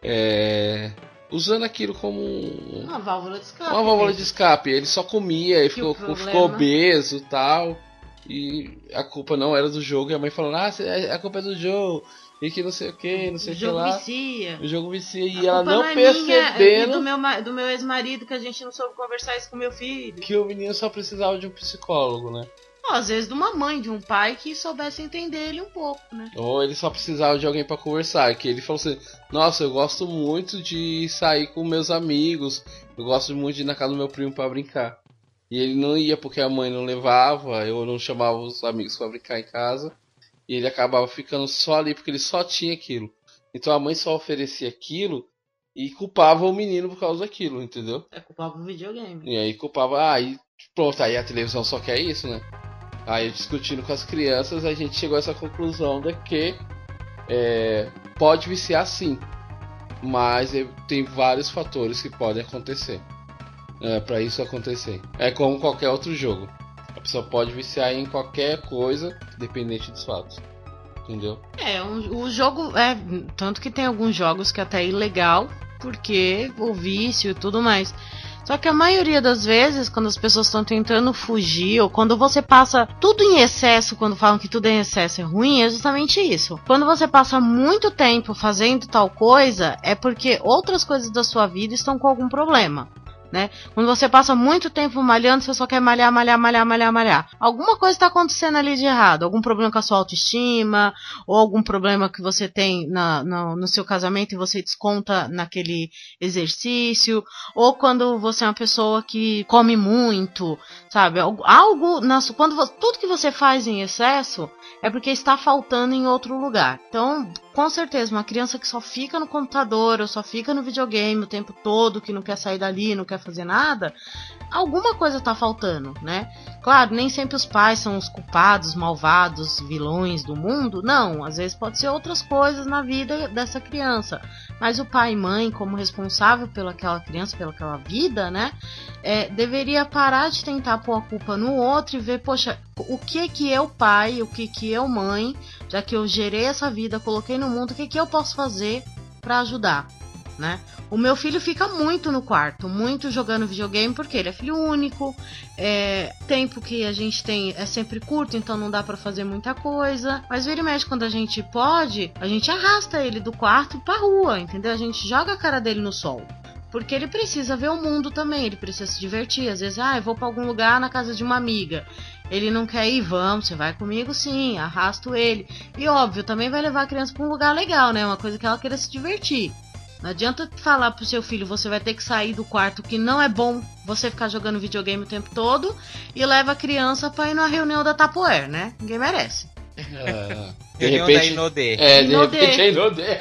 é, usando aquilo como um- Uma válvula de escape. uma válvula mesmo. de escape. Ele só comia, ele ficou, problema- ficou obeso e tal. E a culpa não era do jogo. E a mãe falando, ah, cê- a culpa é do jogo. E que não sei o que, não sei O o que jogo lá. vicia. O jogo vicia. A E ela culpa não é minha, é do percebendo meu, do meu ex-marido que a gente não soube conversar isso com meu filho. que o menino só precisava de um psicólogo, né? Ó, às vezes de uma mãe, de um pai que soubesse entender ele um pouco, né? Ou ele só precisava de alguém pra conversar. Que ele falou assim: Nossa, eu gosto muito de sair com meus amigos. Eu gosto muito de ir na casa do meu primo pra brincar. E ele não ia porque a mãe não levava, eu não chamava os amigos pra brincar em casa. E ele acabava ficando só ali porque ele só tinha aquilo. Então a mãe só oferecia aquilo e culpava o menino por causa daquilo, entendeu? É culpado do videogame. E aí culpava, ah, e pronto, aí a televisão só quer isso, né? Aí discutindo com as crianças, a gente chegou a essa conclusão de que é, pode viciar sim, mas é, tem vários fatores que podem acontecer é, para isso acontecer. É como qualquer outro jogo. A pessoa pode viciar em qualquer coisa, dependente dos fatos. Entendeu? É, um- o jogo é. Tanto que tem alguns jogos que até é ilegal, porque o vício e tudo mais. Só que a maioria das vezes, quando as pessoas estão tentando fugir, ou quando você passa tudo em excesso, quando falam que tudo em excesso é ruim, é justamente isso. Quando você passa muito tempo fazendo tal coisa, é porque outras coisas da sua vida estão com algum problema. Né? Quando você passa muito tempo malhando, você só quer malhar, malhar, malhar, malhar, malhar. Alguma coisa está acontecendo ali de errado. Algum problema com a sua autoestima, ou algum problema que você tem na, no, seu casamento e você desconta naquele exercício, ou quando você é uma pessoa que come muito, sabe? Algo, na quando vo- tudo que você faz em excesso é porque está faltando em outro lugar. Então, com certeza, uma criança que só fica no computador ou só fica no videogame o tempo todo, que não quer sair dali, não quer fazer nada, alguma coisa tá faltando, né? Claro, nem sempre os pais são os culpados, malvados, vilões do mundo. Não, às vezes pode ser outras coisas na vida dessa criança. Mas o pai e mãe, como responsável pelaquela criança, pelaquela vida, né? é, deveria parar de tentar pôr a culpa no outro e ver, poxa, o que que eu, pai, o que que eu, mãe, já que eu gerei essa vida, coloquei no mundo, o que que eu posso fazer pra ajudar, né? O meu filho fica muito no quarto, muito jogando videogame, porque ele é filho único, é, tempo que a gente tem é sempre curto, então não dá pra fazer muita coisa. Mas vira e mexe, quando a gente pode, a gente arrasta ele do quarto pra rua, entendeu? A gente joga a cara dele no sol. Porque ele precisa ver o mundo também, ele precisa se divertir. Às vezes, ah, eu vou pra algum lugar na casa de uma amiga. Ele não quer ir, vamos, você vai comigo sim, arrasto ele. E óbvio, também vai levar a criança pra um lugar legal, né? Uma coisa que ela queira se divertir. Não adianta falar pro seu filho, você vai ter que sair do quarto, que não é bom você ficar jogando videogame o tempo todo, e leva a criança pra ir numa reunião da Tapoer, né? Ninguém merece. É, de Reunião da repente. Inodê. É, de Inodê. repente é Inodê.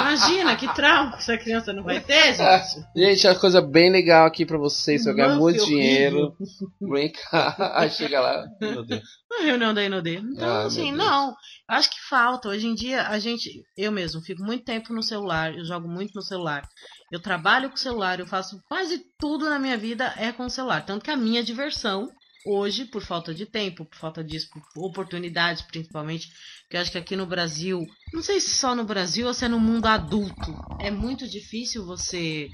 Imagina que trauma que essa criança não vai ter, gente. Gente, uma coisa bem legal aqui pra vocês. Se eu ganhar muito que dinheiro, vem cá. Aí chega lá, Inodê. Uma reunião da Inodê. Então, Ah, assim, não. Acho que falta. Hoje em dia, a gente, eu mesmo, fico muito tempo no celular, eu jogo muito no celular. Eu trabalho com o celular, eu faço quase tudo na minha vida é com o celular. Tanto que a minha diversão, hoje, por falta de tempo, por falta de oportunidades, principalmente, que eu acho que aqui no Brasil, não sei se só no Brasil ou se é no mundo adulto, é muito difícil você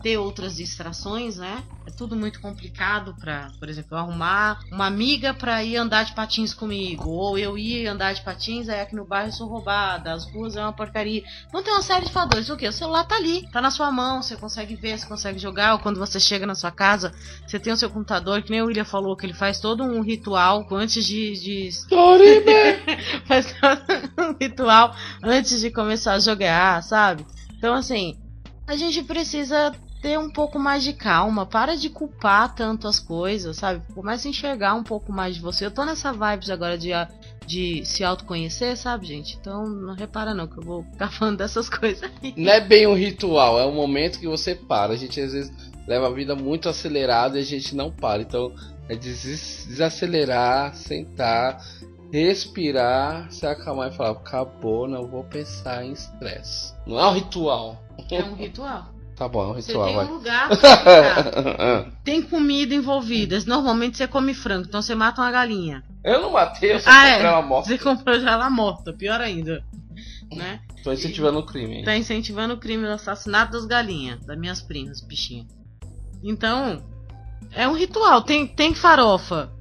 ter outras distrações, né? É tudo muito complicado pra, por exemplo, arrumar uma amiga pra ir andar de patins comigo. Ou eu ir andar de patins, aí aqui no bairro eu sou roubada, as ruas é uma porcaria. Então tem uma série de fatores. O que? O celular tá ali, tá na sua mão, você consegue ver, você consegue jogar. Ou quando você chega na sua casa, você tem o seu computador, que nem o William falou, que ele faz todo um ritual antes de. de faz um ritual antes de começar a jogar, sabe? Então, assim, a gente precisa ter um pouco mais de calma. Para de culpar tanto as coisas, sabe? Começa a enxergar um pouco mais de você. Eu tô nessa vibes agora de, de se autoconhecer, sabe, gente? Então, não repara não que eu vou ficar falando dessas coisas aí. Não é bem um ritual, é um momento que você para. A gente às vezes leva a vida muito acelerada e a gente não para. Então, é des desacelerar, sentar, respirar, se acalmar e falar: acabou, não vou pensar em estresse. Não é um ritual. É um ritual. Tá bom, é um Você ritual, tem vai. um lugar pra. Tem comida envolvida. Normalmente você come frango, então você mata uma galinha. Eu não matei, eu só Ah, comprei é. uma morte. Você comprou já ela morta, pior ainda. Né? Tô incentivando o crime. hein? Tá incentivando o crime do assassinato das galinhas, das minhas primas, bichinha. Então, é um ritual. Tem, tem farofa.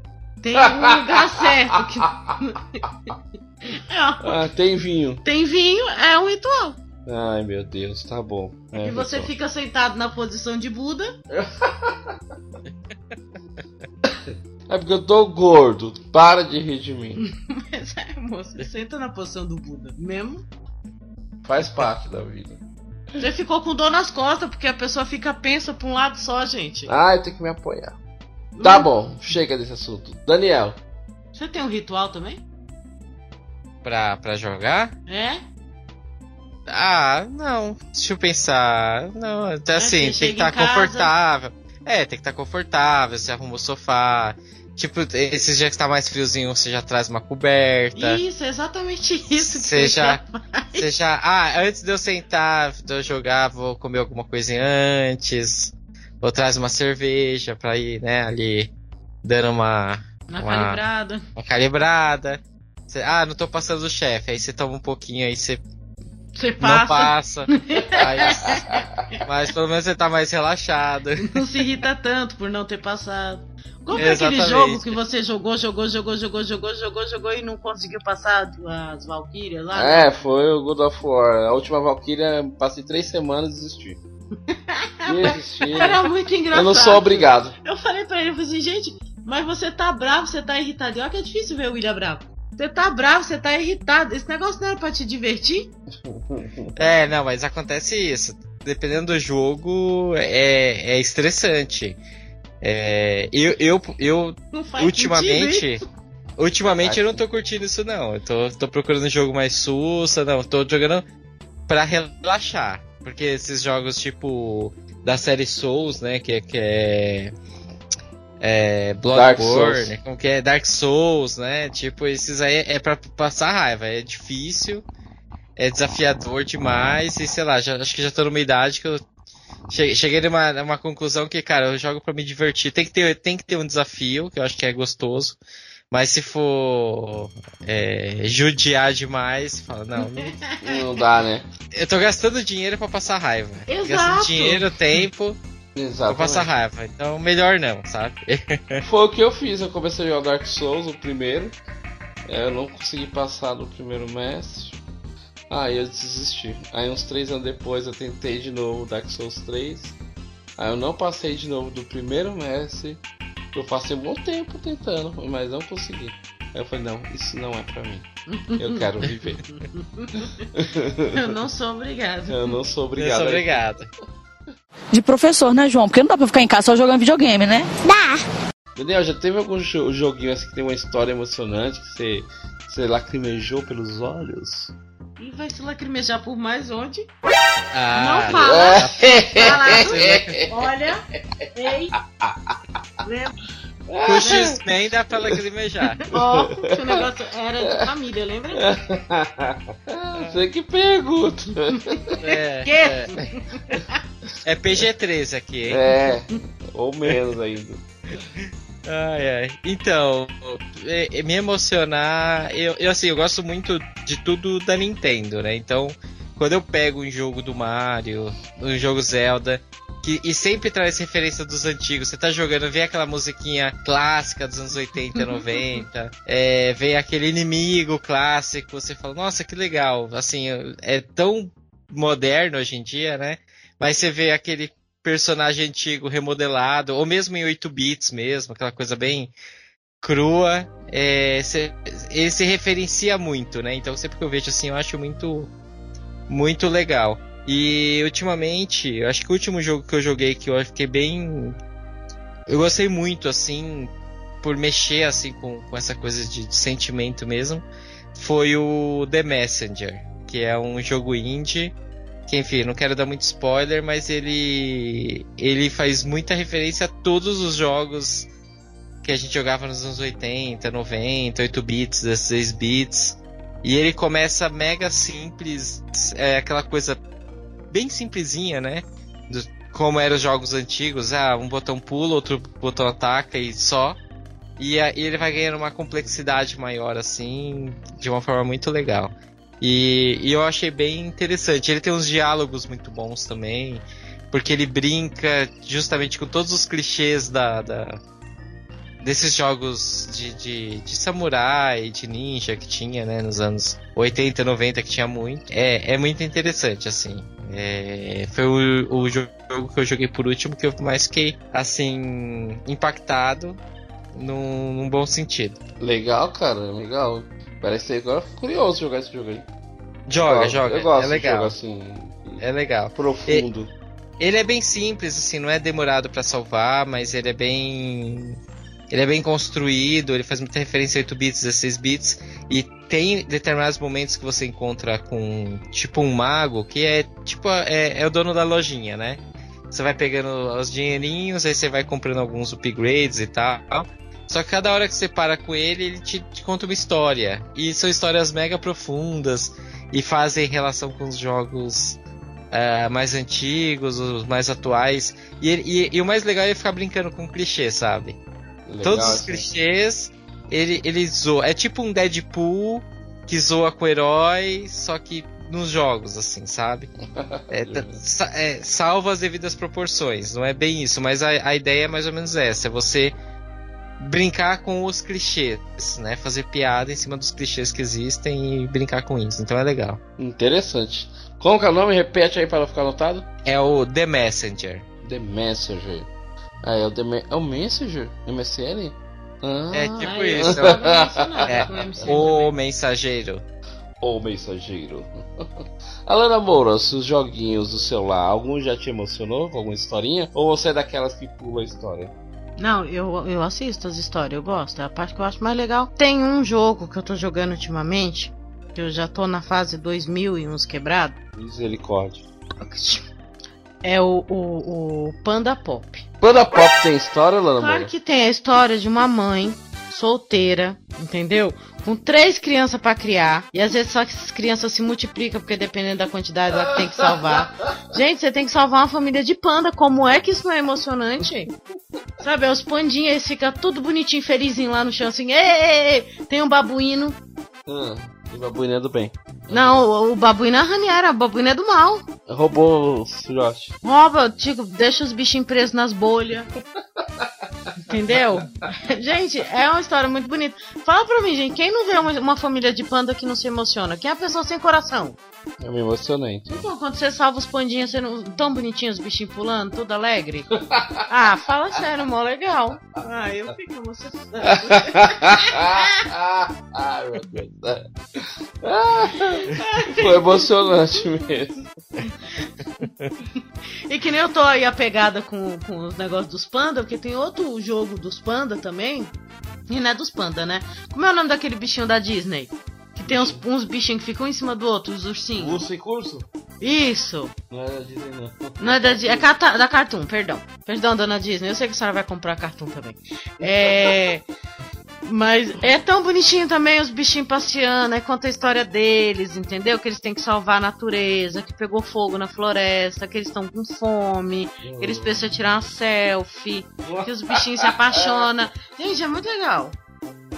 Tem um lugar certo. Que... É, Ah, tem vinho. tem vinho, é um ritual. Ai, meu Deus, tá bom. É e você ritual. fica sentado na posição de Buda. É porque eu tô gordo. Para de rir de mim. Mas é, moço, senta na posição do Buda. Mesmo. Faz parte da vida. Você ficou com dor nas costas, porque a pessoa fica pensa pra um lado só, gente. Ah, eu tenho que me apoiar. Tá bom, chega desse assunto. Daniel. Você tem um ritual também? Pra, pra jogar? É? Ah, não. Deixa eu pensar. Não, até você assim, tem que estar casa- confortável. É, tem que estar confortável, você arruma o sofá. Tipo, esses dias que tá mais friozinho, você já traz uma coberta. Isso, é exatamente isso que Você já- Você já. Ah, antes de eu sentar, de eu jogar, vou comer alguma coisinha antes. Ou traz uma cerveja pra ir, né, ali dando uma, na uma- calibrada. uma calibrada. Você- ah, não tô passando do chefe. Aí você toma um pouquinho, aí você Você não passa, passa. Aí- mas pelo menos você tá mais relaxado. não se irrita tanto por não ter passado. Qual foi aquele jogo que você jogou, jogou, jogou, jogou, jogou, jogou, jogou e não conseguiu passar as Valkyrias lá? É, foi o God of War. A última Valkyria, passei três semanas e desisti. Era muito engraçado. Eu não sou obrigado. Eu falei pra ele, eu falei assim, gente, mas você tá bravo, você tá irritado. E olha que é difícil ver o William bravo. Você tá bravo, você tá irritado. Esse negócio não era pra te divertir? É, não, mas acontece isso. Dependendo do jogo, é, é estressante. É, eu, eu, eu Não faz sentido ultimamente. Ultimamente eu não tô curtindo isso, não. Eu tô, tô procurando um jogo mais sussa, não. Tô jogando pra relaxar. Porque esses jogos tipo da série Souls, né? Que é. Que é é, Bloodborne, como que é Dark Souls, né? Tipo, esses aí é pra passar raiva, é difícil, é desafiador demais e sei lá, já, acho que já tô numa idade que eu che- cheguei numa, numa conclusão que, cara, eu jogo pra me divertir. Tem que ter, tem que ter um desafio, que eu acho que é gostoso. Mas se for é, judiar demais, fala, não, não- Não dá, né? eu tô gastando dinheiro pra passar raiva. Exato. Gastando dinheiro, tempo pra Exato. passar raiva. Então, melhor não, sabe? Foi o que eu fiz. Eu comecei a jogar Dark Souls, o primeiro. É, Eu não consegui passar do primeiro mestre. Aí eu desisti. Aí uns três anos depois eu tentei de novo Dark Souls 3. Aí eu não passei de novo do primeiro mestre. Eu passei um bom tempo tentando, mas não consegui. Aí eu falei, não, isso não é pra mim. Eu quero viver. Eu não sou obrigado. Eu não sou Eu obrigado. sou a- obrigado. de professor, né, João? Porque não dá pra ficar em casa só jogando videogame, né? Daniel, já teve algum jo- joguinho assim que tem uma história emocionante que você, você lacrimejou pelos olhos? E vai se lacrimejar por mais onde? Ah, Não fala. É. Olha, ei. Lembra? Com o X-Men dá pra lacrimejar. Ó, que o negócio era de família, lembra? Você que pergunta. É, Que? é. É PG-13 aqui, hein? É, ou menos ainda. Ai, ai. Então, é- é me emocionar. Eu, eu, assim, eu gosto muito de tudo da Nintendo, né? Então, quando eu pego um jogo do Mario, um jogo Zelda, Que, e sempre traz referência dos antigos. Você tá jogando, vê aquela musiquinha clássica dos anos 80, 90. é, vê aquele inimigo clássico. Você fala, nossa, que legal. Assim, é tão moderno hoje em dia, né? Mas você vê aquele personagem antigo remodelado, ou mesmo em 8 bits mesmo, aquela coisa bem crua, é, cê- ele se referencia muito, né? Então sempre que eu vejo assim, eu acho muito muito legal. E ultimamente, eu acho que o último jogo que eu joguei que eu fiquei bem eu gostei muito assim por mexer assim com, com essa coisa de, de sentimento mesmo, foi o The Messenger, que é um jogo indie que enfim, não quero dar muito spoiler, mas ele ele faz muita referência a todos os jogos que a gente jogava nos anos 80, 90, 8 bits, 16 bits. E ele começa mega simples, é aquela coisa bem simplesinha, né? Do- como eram os jogos antigos, ah, um botão pula, outro botão ataca e só. E, e ele vai ganhando uma complexidade maior, assim, de uma forma muito legal. E, e eu achei bem interessante. Ele tem uns diálogos muito bons também, porque ele brinca justamente com todos os clichês da, da- desses jogos de, de, de samurai, de ninja que tinha, né, nos anos 80, 90 que tinha muito. É, é muito interessante, assim. É, foi o, o jogo que eu joguei por último que eu mais fiquei, assim, impactado num, num bom sentido. Legal, cara, legal. Parece ser agora curioso jogar esse jogo aí. Joga, Eu joga. Eu gosto é legal. jogo assim, É legal. profundo. Ele é bem simples, assim, não é demorado pra salvar, mas ele é bem. Ele é bem construído, ele faz muita referência a 8 bits, 16 bits, e tem determinados momentos que você encontra com tipo um mago, que é tipo é, é o dono da lojinha, né? Você vai pegando os dinheirinhos, aí você vai comprando alguns upgrades e tal. Só que cada hora que você para com ele, ele te, te conta uma história. E são histórias mega profundas e fazem relação com os jogos ah, mais antigos, os mais atuais. E, e- e o mais legal é ficar brincando com clichê, sabe? Legal, Todos os clichês, ele, ele zoa. É tipo um Deadpool que zoa com o herói, só que nos jogos, assim, sabe? É, é, salva as devidas proporções, não é bem isso, mas a, a ideia é mais ou menos essa: é você brincar com os clichês, né? Fazer piada em cima dos clichês que existem e brincar com isso. Então é legal. Interessante. Como que é o nome? Repete aí para ficar anotado. É o The Messenger. The Messenger. Ah, é o, The Me- é o Messenger? MSN? Ah, É tipo Ah, isso. É, com o MC O também. mensageiro. o mensageiro. Alana Moura, os joguinhos do celular, algum já te emocionou com alguma historinha? Ou você é daquelas que pula a história? Não, eu, eu assisto as histórias, eu gosto. É a parte que eu acho mais legal. Tem um jogo que eu tô jogando ultimamente, que eu já tô na fase 2000 e uns quebrados. Misericórdia. É o, o, o Panda Pop. Panda Pop tem história, Alana Claro que tem a história de uma mãe solteira, entendeu? Com três crianças pra criar. E às vezes só que essas crianças se multiplicam, porque dependendo da quantidade ela tem que salvar. Gente, você tem que salvar uma família de panda. Como é que isso não é emocionante? Sabe, é os pandinhas, eles ficam tudo bonitinho, felizinho lá no chão, assim. Ei, ei, ei. Tem um babuíno. Ah, e babuína é do bem. Não, o, o babuíno é a Raniera, o babuíno é do mal. Roubou o filhote. Rouba, tipo, deixa os bichinhos presos nas bolhas. Entendeu? gente, é uma história muito bonita. Fala pra mim, gente, quem não vê uma, uma família de panda que não se emociona? Quem é a pessoa sem coração? Eu me emocionei. então. Então, quando você salva os pandinhas, você não, tão bonitinhos, os bichinhos pulando, tudo alegre. Ah, fala sério, mó legal. Ah, eu fico emocionada. Ai, meu Deus. Ah, Foi emocionante mesmo. E que nem eu tô aí apegada com, com os negócios dos panda, porque tem outro jogo dos panda também. E não é dos panda, né? Como é o nome daquele bichinho da Disney? Que tem uns, uns bichinhos que ficam em cima do outro, os ursinhos. Curso e curso? Isso! Não era Disney, não. Não é da, é cata- da Cartoon, perdão. Perdão, dona Disney. Eu sei que a senhora vai comprar Cartoon também. É. Mas é tão bonitinho também os bichinhos passeando, aí conta a história deles, entendeu? Que eles têm que salvar a natureza, que pegou fogo na floresta, que eles estão com fome, que eles precisam tirar uma selfie, que os bichinhos se apaixonam. Gente, é muito legal.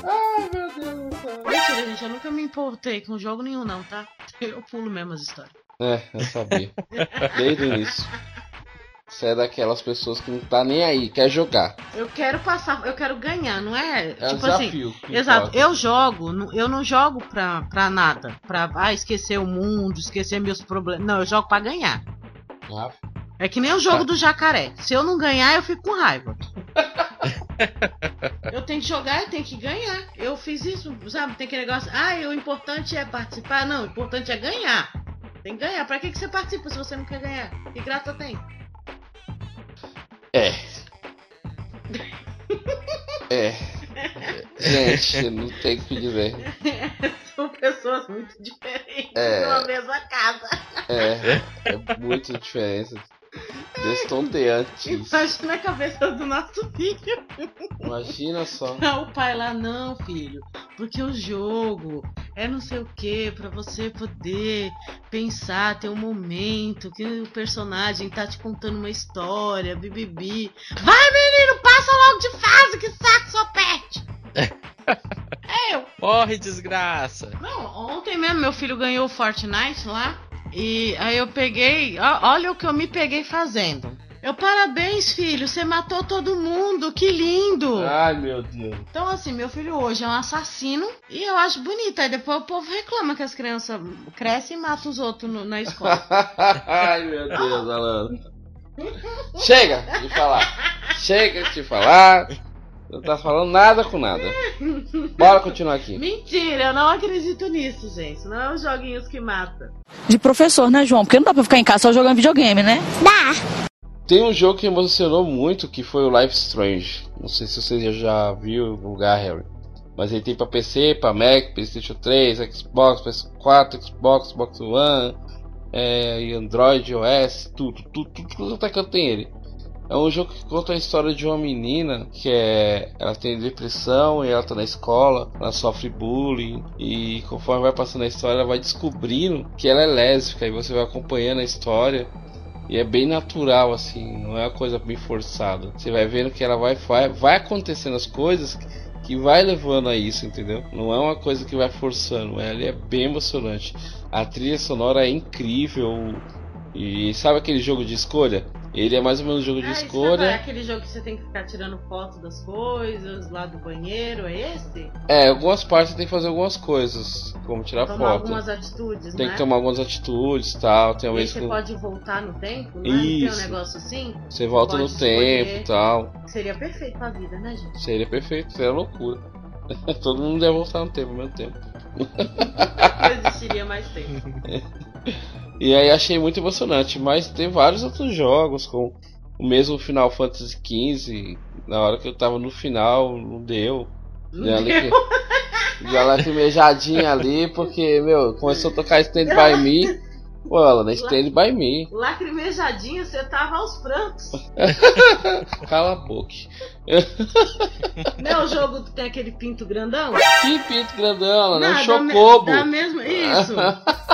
Ai, meu Deus do céu. Mentira, gente, eu nunca me importei com jogo nenhum, não, tá? Eu pulo mesmo as histórias. É, eu sabia. Desde o início. Você é daquelas pessoas que não tá nem aí, quer jogar. Eu quero passar, eu quero ganhar, não é? É tipo assim. desafio. que Exato, importa. eu jogo, eu não jogo pra, pra nada. Pra ah, esquecer o mundo, esquecer meus problemas. Não, eu jogo pra ganhar. Ah, É que nem o jogo Tá. do jacaré. Se eu não ganhar, eu fico com raiva. eu tenho que jogar e tenho que ganhar. Eu fiz isso, sabe? Tem aquele negócio. Ah, o importante é participar. Não, o importante é ganhar. Tem que ganhar. Pra que, que você participa se você não quer ganhar? Que graça tem? É. É. Gente, não tem o que dizer. São pessoas muito diferentes É. numa mesma casa. É. É muita diferença. Destonteantes. Imagina a cabeça do nosso filho. Imagina só. O pai lá, não, filho. Porque o jogo é não sei o que, pra você poder pensar, ter um momento que o personagem tá te contando uma história, bibibi. Vai, menino, passa logo de fase, que saco sua pet! é, eu. Morre, desgraça. Não, ontem mesmo meu filho ganhou o Fortnite lá. E aí eu peguei. Olha o que eu me peguei fazendo. Eu, parabéns, filho, você matou todo mundo, que lindo! Ai, meu Deus. Então, assim, meu filho hoje é um assassino e eu acho bonito. Aí depois o povo reclama que as crianças crescem e matam os outros no- na escola. Ai, meu Deus, Alana. Chega de falar. Chega de falar. Não tá falando nada com nada. Bora continuar aqui. Mentira, eu não acredito nisso, gente. Não é os joguinhos que matam. De professor, né, João? Porque não dá pra ficar em casa só jogando videogame, né? Tem um jogo que emocionou muito que foi o Life Strange. Não sei se você já viu o lugar, Harry. Mas ele tem pra PC, pra Mac, PlayStation 3, Xbox, PS4, Xbox, Xbox One, é, e Android, iOS, tudo, tudo, tudo, tudo até que eu tenho ele. É um jogo que conta a história de uma menina que é. Ela tem depressão e ela tá na escola, ela sofre bullying e conforme vai passando a história ela vai descobrindo que ela é lésbica e você vai acompanhando a história. E é bem natural, assim, não é uma coisa bem forçada. Você vai vendo que ela vai, vai, vai acontecendo as coisas que vai levando a isso, entendeu? Não é uma coisa que vai forçando, ela é bem emocionante. A trilha sonora é incrível. E sabe aquele jogo de escolha? Ele é mais ou menos um jogo de Ah, isso é escolha. aquele jogo que você tem que ficar tirando foto das coisas lá do banheiro, é esse? É, algumas partes tem que fazer algumas coisas, como tirar Tomar foto. algumas atitudes, Tem né? que tomar algumas atitudes e tal. Tem E vez você que pode voltar no tempo, né? Não tem um Isso. negócio assim? você volta no tempo escolher. e tal. Seria perfeito pra vida, né, gente? Seria perfeito, seria loucura. Todo mundo deve voltar no tempo ao mesmo tempo. Não existiria mais tempo. E aí achei muito emocionante, mas tem vários outros jogos, com o mesmo Final Fantasy XV, na hora que eu tava no final, não deu. Deu ali que- deu uma lacrimejadinha ali, porque, meu, começou a tocar Stand By Me. Pô, ela não é Stand By Me. Lacrimejadinha, você tava aos prantos. Cala a boca. Não é o jogo que tem aquele pinto grandão? Que pinto grandão, né? Um Não, chocobo. Da, me- da mesma... Isso.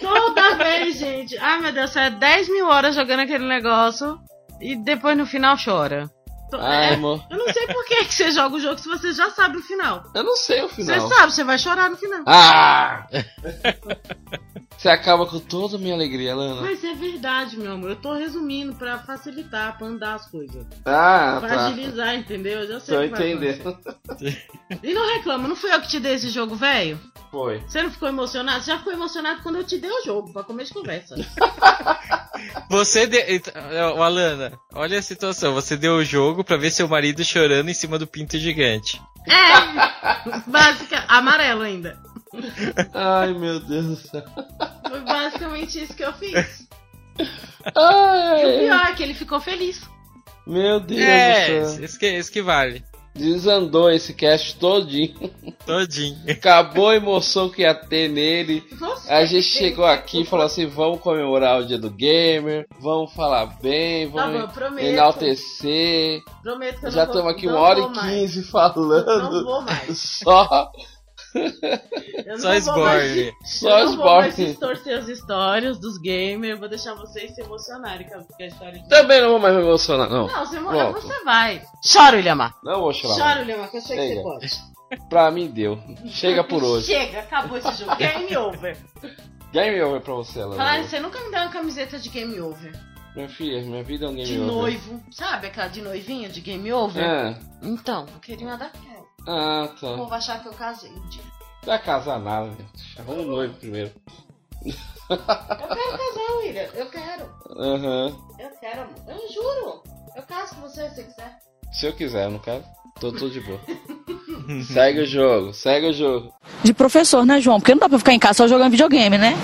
Toda vez, gente. Ai, meu Deus, é 10 mil horas jogando aquele negócio e depois no final chora. Ai, é, amor. eu não sei por que, você joga o jogo se você já sabe o final. Eu não sei o Você final. sabe, você vai chorar no final. Ah! Você acaba com toda a minha alegria, Lana. Mas é verdade, meu amor. Eu tô resumindo pra facilitar, pra andar as coisas. Ah, Pra tá. agilizar, entendeu? Eu já sei Tô o que vai entendendo. E não reclama, não fui eu que te dei esse jogo, velho? Foi. Você não ficou emocionado? Você já ficou emocionado quando eu te dei o jogo, pra comer de conversa. Você deu. Ô, Alana, olha a situação. Você deu o jogo pra ver seu marido chorando em cima do pinto gigante. É! Básica, amarelo ainda. Ai, meu Deus do céu. Foi basicamente isso que eu fiz. E o Ai, pior é que ele ficou feliz. meu Deus É, do céu. isso que, isso que vale. Desandou esse cast todinho. Todinho. Acabou a emoção que ia ter nele. Você A gente chegou aqui e falou assim: vamos comemorar o dia do gamer, vamos falar bem, Tá vamos bom, prometo. enaltecer. Prometo que eu Já não vou, estamos aqui não uma hora e quinze Não falando. vou mais. Só, Só esborne. só eu não vou mais esborne. distorcer as histórias dos gamers. Eu vou deixar vocês se emocionarem com a história de... Também não vou mais me emocionar, não. Não, você, Pronto. você vai. Chora, Williamar. Não vou chorar. Chora, Williamar, que eu sei que você Chega. pode. Pra mim deu. Chega por hoje. Chega, acabou esse jogo. Game over. Game over pra você, Lana. Falar, você nunca me deu uma camiseta de game over. Minha filha, minha vida é um game De over. noivo. Sabe aquela de noivinha, de game over? É. Então, eu queria uma daquela. Ah, O tá. povo achar que eu casei um dia. Não vai casar nada, gente. Arruma um noivo primeiro. Eu quero casar, William. Eu quero. Aham. Eu quero, amor. Eu juro. Eu caso com você se você quiser. Se eu quiser, eu não quero. Tô tudo de boa. segue o jogo, segue o jogo. De professor, né, João? Porque não dá pra ficar em casa só jogando videogame, né?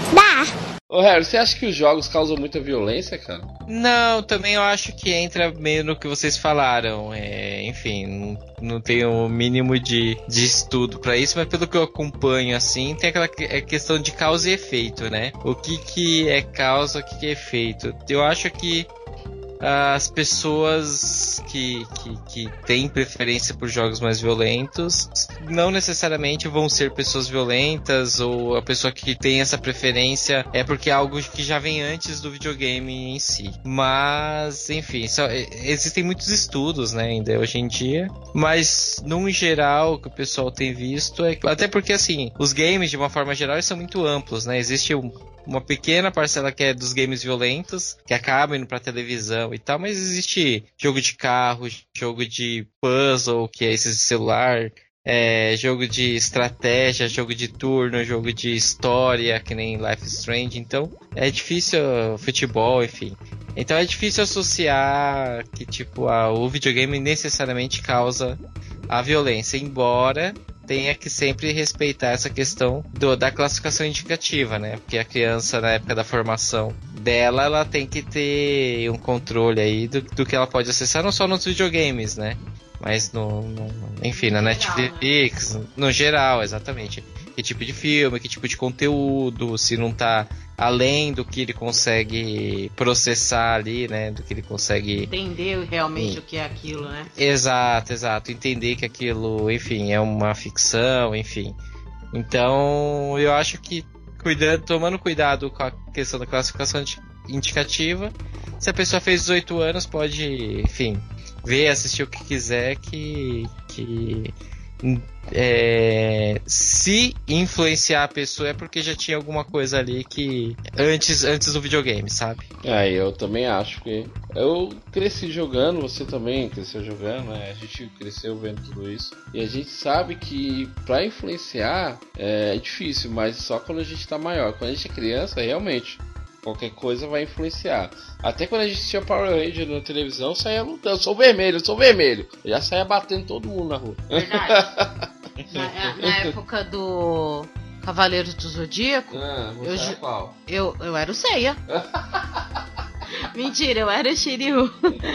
Ô, Harry, você acha que os jogos causam muita violência, cara? Não, também eu acho que entra meio no que vocês falaram. É, enfim, não, tenho o mínimo de, de estudo pra isso, mas pelo que eu acompanho, assim, tem aquela que- é questão de causa e efeito, né? O que, que é causa, o que, que é efeito. Eu acho que as pessoas que, que, que têm preferência por jogos mais violentos não necessariamente vão ser pessoas violentas ou a pessoa que tem essa preferência é porque é algo que já vem antes do videogame em si. Mas, enfim, só- existem muitos estudos, né, ainda hoje em dia. Mas, num geral, o que o pessoal tem visto é. Até porque, assim, os games, de uma forma geral, são muito amplos, né? Existe um, uma pequena parcela que é dos games violentos, que acabam indo pra televisão e tal, mas existe jogo de carro, jogo de puzzle, que é esses de celular, é, jogo de estratégia, jogo de turno, jogo de história, que nem Life Strange, então é difícil futebol, enfim. Então é difícil associar que tipo a, o videogame necessariamente causa a violência, embora tenha que sempre respeitar essa questão do- da classificação indicativa, né? Porque a criança na época da formação dela, ela tem que ter um controle aí do, do que ela pode acessar, não só nos videogames, né? Mas no, no- enfim, na Netflix, no geral, exatamente. Que tipo de filme, que tipo de conteúdo, se não tá além do que ele consegue processar ali, né? Do que ele consegue Entender realmente Sim. o que é aquilo, né? Exato, exato. Entender que aquilo, enfim, é uma ficção, enfim. Então, eu acho que cuidando, tomando cuidado com a questão da classificação indi- indicativa, se a pessoa fez 18 anos, pode, enfim, ver, assistir o que quiser, que, que é, se influenciar a pessoa é porque já tinha alguma coisa ali que antes, antes do videogame, sabe? É, eu também acho que. Eu cresci jogando, você também cresceu jogando, né? A gente cresceu vendo tudo isso. E a gente sabe que pra influenciar é difícil, mas só quando a gente tá maior. Quando a gente é criança, realmente. Qualquer coisa vai influenciar. Até quando a gente tinha Power Ranger na televisão, saía lutando. Sou vermelho, sou vermelho. Eu já saía batendo todo mundo na rua. Verdade. na, na época do Cavaleiros do Zodíaco, Ah, Eu era qual? eu, eu era o Seiya. Mentira, eu era o Shiryu.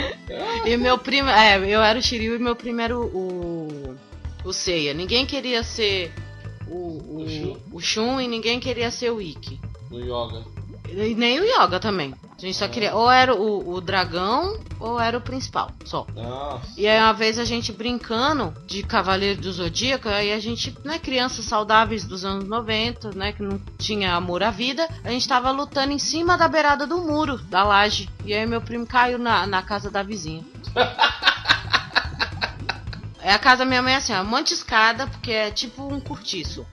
e meu primo. É, eu era o Shiryu e meu primo era o. O, o Seiya. Ninguém queria ser o, O Shun? o, o Shun e ninguém queria ser o Ikki. No yoga. E nem o Yoga também. A gente só queria. Ou era o, o dragão ou era o principal. Só. Nossa. E aí uma vez a gente brincando de Cavaleiro do Zodíaco, aí a gente, né, crianças saudáveis dos anos 90, né, que não tinha amor à vida, a gente tava lutando em cima da beirada do muro, da laje. E aí meu primo caiu na, na casa da vizinha. É a casa da minha mãe assim, ó, um monte de escada, porque é tipo um cortiço.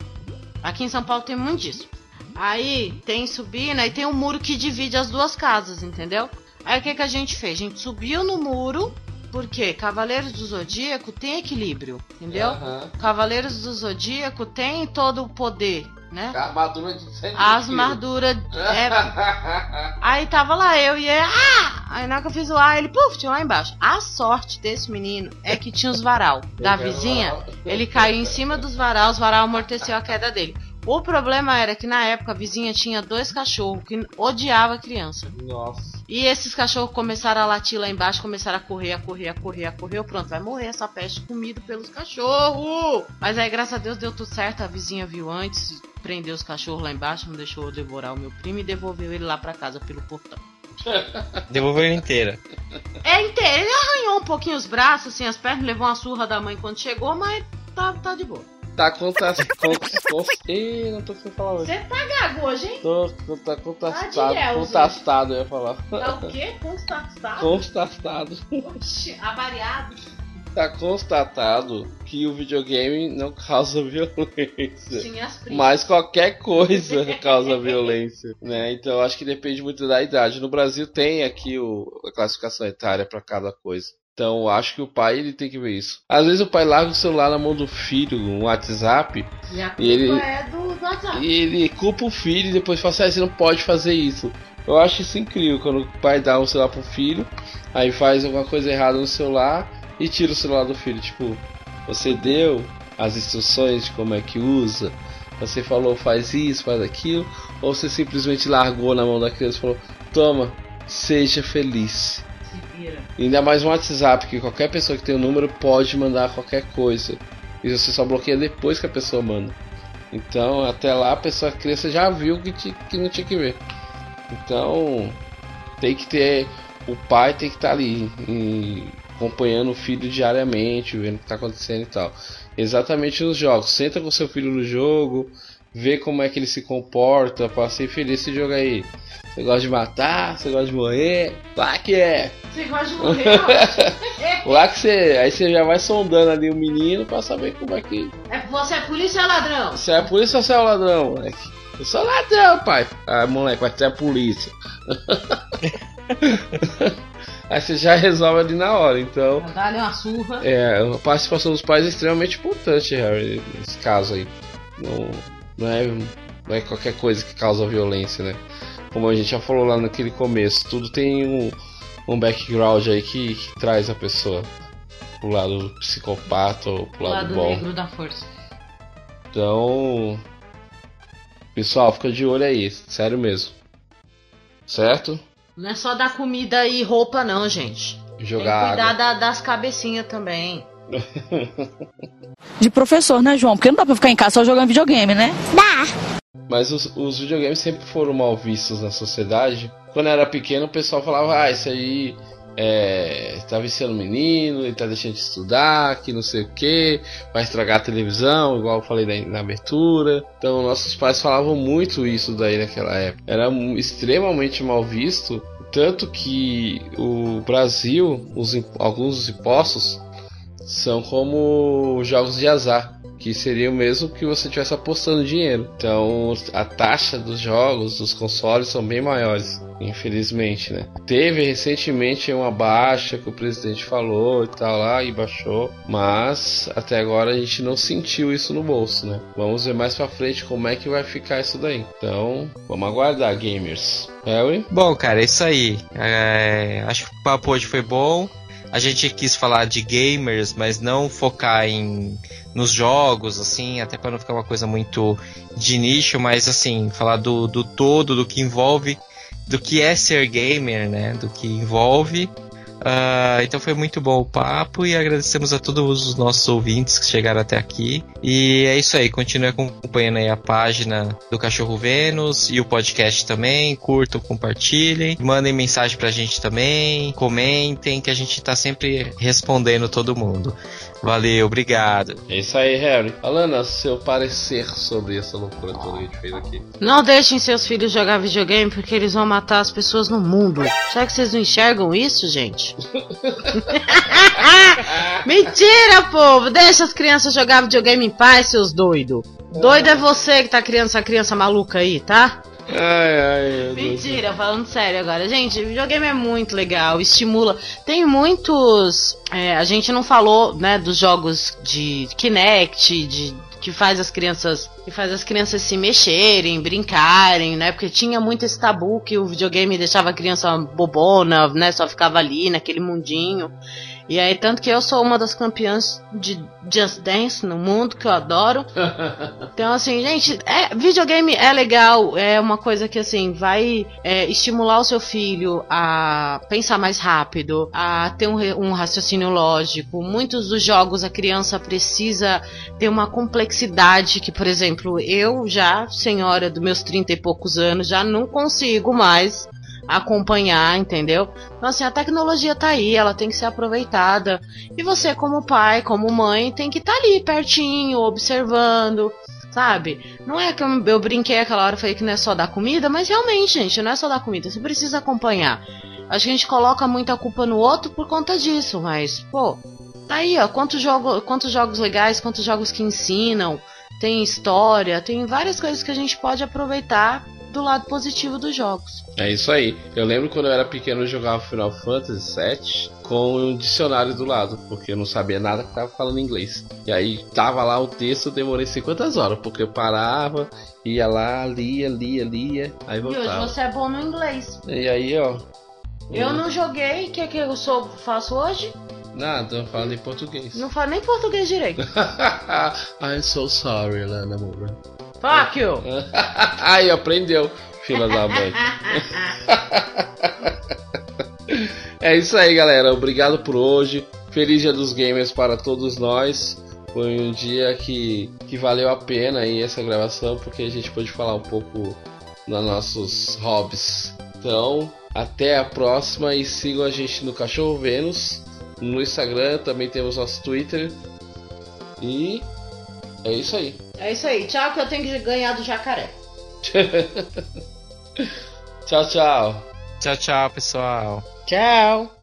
Aqui em São Paulo tem muito disso. Aí tem subindo, aí tem um muro que divide as duas casas, entendeu? Aí o que, que a gente fez? A gente subiu no muro, porque Cavaleiros do Zodíaco tem equilíbrio, entendeu? Cavaleiros do Zodíaco tem todo o poder, né? A armadura de 100 As armaduras. É... Aí tava lá eu e ele. Ah! Aí na hora que eu fiz o A, ele puf, tinha lá embaixo. A sorte desse menino é que tinha os varal da vizinha. Ele caiu em cima dos varal, os varal amorteceu a queda dele. O problema era que na época a vizinha tinha dois cachorros que odiava a criança. Nossa. E esses cachorros começaram a latir lá embaixo, começaram a correr, a correr, a correr, a correr. Pronto, vai morrer essa peste comido pelos cachorros. Mas aí, graças a Deus, deu tudo certo. A vizinha viu antes, prendeu os cachorros lá embaixo, não deixou eu devorar o meu primo e devolveu ele lá pra casa pelo portão. Devolveu ele inteira. É inteiro, ele arranhou um pouquinho os braços, assim, as pernas, levou uma surra da mãe quando chegou, mas tá, tá de boa. Tá contas... Cont... Ih, não tô sem falar hoje. Você tá gago hoje, hein? Tô, tá Tá. Contastado, eu ia falar. Tá o quê? Constatado? Contastado. Oxi, avariado. tá constatado que o videogame não causa violência. Sim. Mas qualquer coisa causa violência, né? Então eu acho que depende muito da idade. No Brasil tem aqui o, a classificação etária para cada coisa. Então eu acho que o pai ele tem que ver isso. Às vezes o pai larga o celular na mão do filho, no WhatsApp, E E ele- é do, do WhatsApp. e ele culpa o filho e depois fala assim, ah, você não pode fazer isso. Eu acho isso incrível quando o pai dá um celular pro filho, aí faz alguma coisa errada no celular e tira o celular do filho. Tipo, você deu as instruções de como é que usa, você falou faz isso, faz aquilo, ou você simplesmente largou na mão da criança e falou, toma, seja feliz. Vira. Ainda mais um WhatsApp, que qualquer pessoa que tem o número pode mandar qualquer coisa. E você só bloqueia depois que a pessoa manda. Então, até lá a pessoa criança já viu que, ti- que não tinha que ver. Então, tem que ter. O pai tem que estar ali em- acompanhando o filho diariamente, vendo o que está acontecendo e tal. Exatamente nos jogos. Senta com seu filho no jogo, vê como é que ele se comporta para ser feliz esse jogo aí. Você gosta de matar, você gosta de morrer, lá que é. Você gosta de morrer. Lá que você. Aí você já vai sondando ali o menino pra saber como é que. é, Você é polícia ou ladrão? Você é polícia ou você é ladrão, moleque? Eu sou ladrão, pai. Ah, moleque, vai ser a polícia. Aí você já resolve ali na hora, então. Dá-lhe uma surra. É, a participação dos pais é extremamente importante, Harry, nesse caso aí. Não, não, é, não é qualquer coisa que causa violência, né? Como a gente já falou lá naquele começo, tudo tem um, um background aí que, que traz a pessoa pro lado psicopata ou pro O lado, lado bom. negro da força. Então, pessoal, fica de olho aí, sério mesmo. Certo? Não é só dar comida e roupa, não, gente. Jogar Tem que cuidar da- das cabecinhas também. De professor, né, João? Porque não dá pra ficar em casa só jogando videogame, né? Mas os, os videogames sempre foram mal vistos na sociedade. Quando eu era pequeno, o pessoal falava: Ah, isso aí é, tá viciando o menino, ele tá deixando de estudar, que não sei o que, vai estragar a televisão, igual eu falei na, na abertura. Então, nossos pais falavam muito isso daí naquela época. Era extremamente mal visto. Tanto que o Brasil, os, alguns dos impostos, são como jogos de azar. Que seria o mesmo que você estivesse apostando dinheiro. Então a taxa dos jogos, dos consoles, são bem maiores. Infelizmente, né? Teve recentemente uma baixa que o presidente falou e tal lá, e baixou. Mas até agora a gente não sentiu isso no bolso, né? Vamos ver mais pra frente como é que vai ficar isso daí. Então, vamos aguardar, gamers. Harry? Bom, cara, é isso aí. É, acho que o papo hoje foi bom. A gente quis falar de gamers, mas não focar em nos jogos, assim, até para não ficar uma coisa muito de nicho, mas assim, falar do, do todo, do que envolve, do que é ser gamer, né? Do que envolve. Ah, então foi muito bom o papo e agradecemos a todos os nossos ouvintes que chegaram até aqui. E é isso aí, continue acompanhando aí a página do Cachorro Vênus e o podcast também. Curtam, compartilhem, mandem mensagem pra gente também, comentem, que a gente tá sempre respondendo todo mundo. Valeu, obrigado. É isso aí, Harry. Alana, seu parecer sobre essa loucura toda que a gente fez aqui. Não deixem seus filhos jogar videogame porque eles vão matar as pessoas no mundo. Será que vocês não enxergam isso, gente? Mentira, povo! Deixa as crianças jogar videogame em paz, seus doidos. Doido é você que tá criando essa criança maluca aí, tá? Ai, ai. Mentira, falando sério agora. Gente, videogame é muito legal, estimula. Tem muitos. é, a gente não falou, né, dos jogos de Kinect, de que faz as crianças que faz as crianças se mexerem, brincarem, né? Porque tinha muito esse tabu que o videogame deixava a criança bobona, né? Só ficava ali naquele mundinho. E aí, tanto que eu sou uma das campeãs de Just Dance no mundo, que eu adoro. Então, assim, gente, é, videogame é legal, é uma coisa que, assim, vai é, estimular o seu filho a pensar mais rápido, a ter um, um raciocínio lógico. Muitos dos jogos a criança precisa ter uma complexidade que, por exemplo, eu já, senhora dos meus 30 e poucos anos, já não consigo mais acompanhar, entendeu? Então, assim, a tecnologia tá aí, ela tem que ser aproveitada. E você, como pai, como mãe, tem que estar ali pertinho, observando, sabe? Não é que eu, eu brinquei aquela hora, falei que não é só dar comida, mas realmente, gente, não é só dar comida, você precisa acompanhar. Acho que a gente coloca muita culpa no outro por conta disso, mas, pô, Tá aí, ó, quantos, jogo, quantos jogos legais, quantos jogos que ensinam, tem história, tem várias coisas que a gente pode aproveitar do lado positivo dos jogos. É isso aí. Eu lembro quando eu era pequeno eu jogava Final Fantasy VII com um dicionário do lado, porque eu não sabia nada que tava falando inglês. E aí tava lá o texto, eu demorei 50 horas, porque eu parava, ia lá, lia, lia, lia, aí E hoje voltava. você é bom no inglês. E aí, ó. Eu não joguei, o que, que eu sou, faço hoje? Nada, falando em português. Não falo nem português direito. I'm so sorry, Lana Moura. Fuck you! Aí, aprendeu, filha da mãe. é isso aí, galera. Obrigado por hoje. Feliz Dia dos Gamers para todos nós. Foi um dia que, que valeu a pena aí essa gravação, porque a gente pôde falar um pouco dos nossos hobbies. Então, até a próxima e sigam a gente no Cachorro Vênus, no Instagram, também temos nosso Twitter. E é isso aí. É isso aí, tchau que eu tenho que ganhar do jacaré. tchau, tchau. Tchau, tchau, pessoal. Tchau!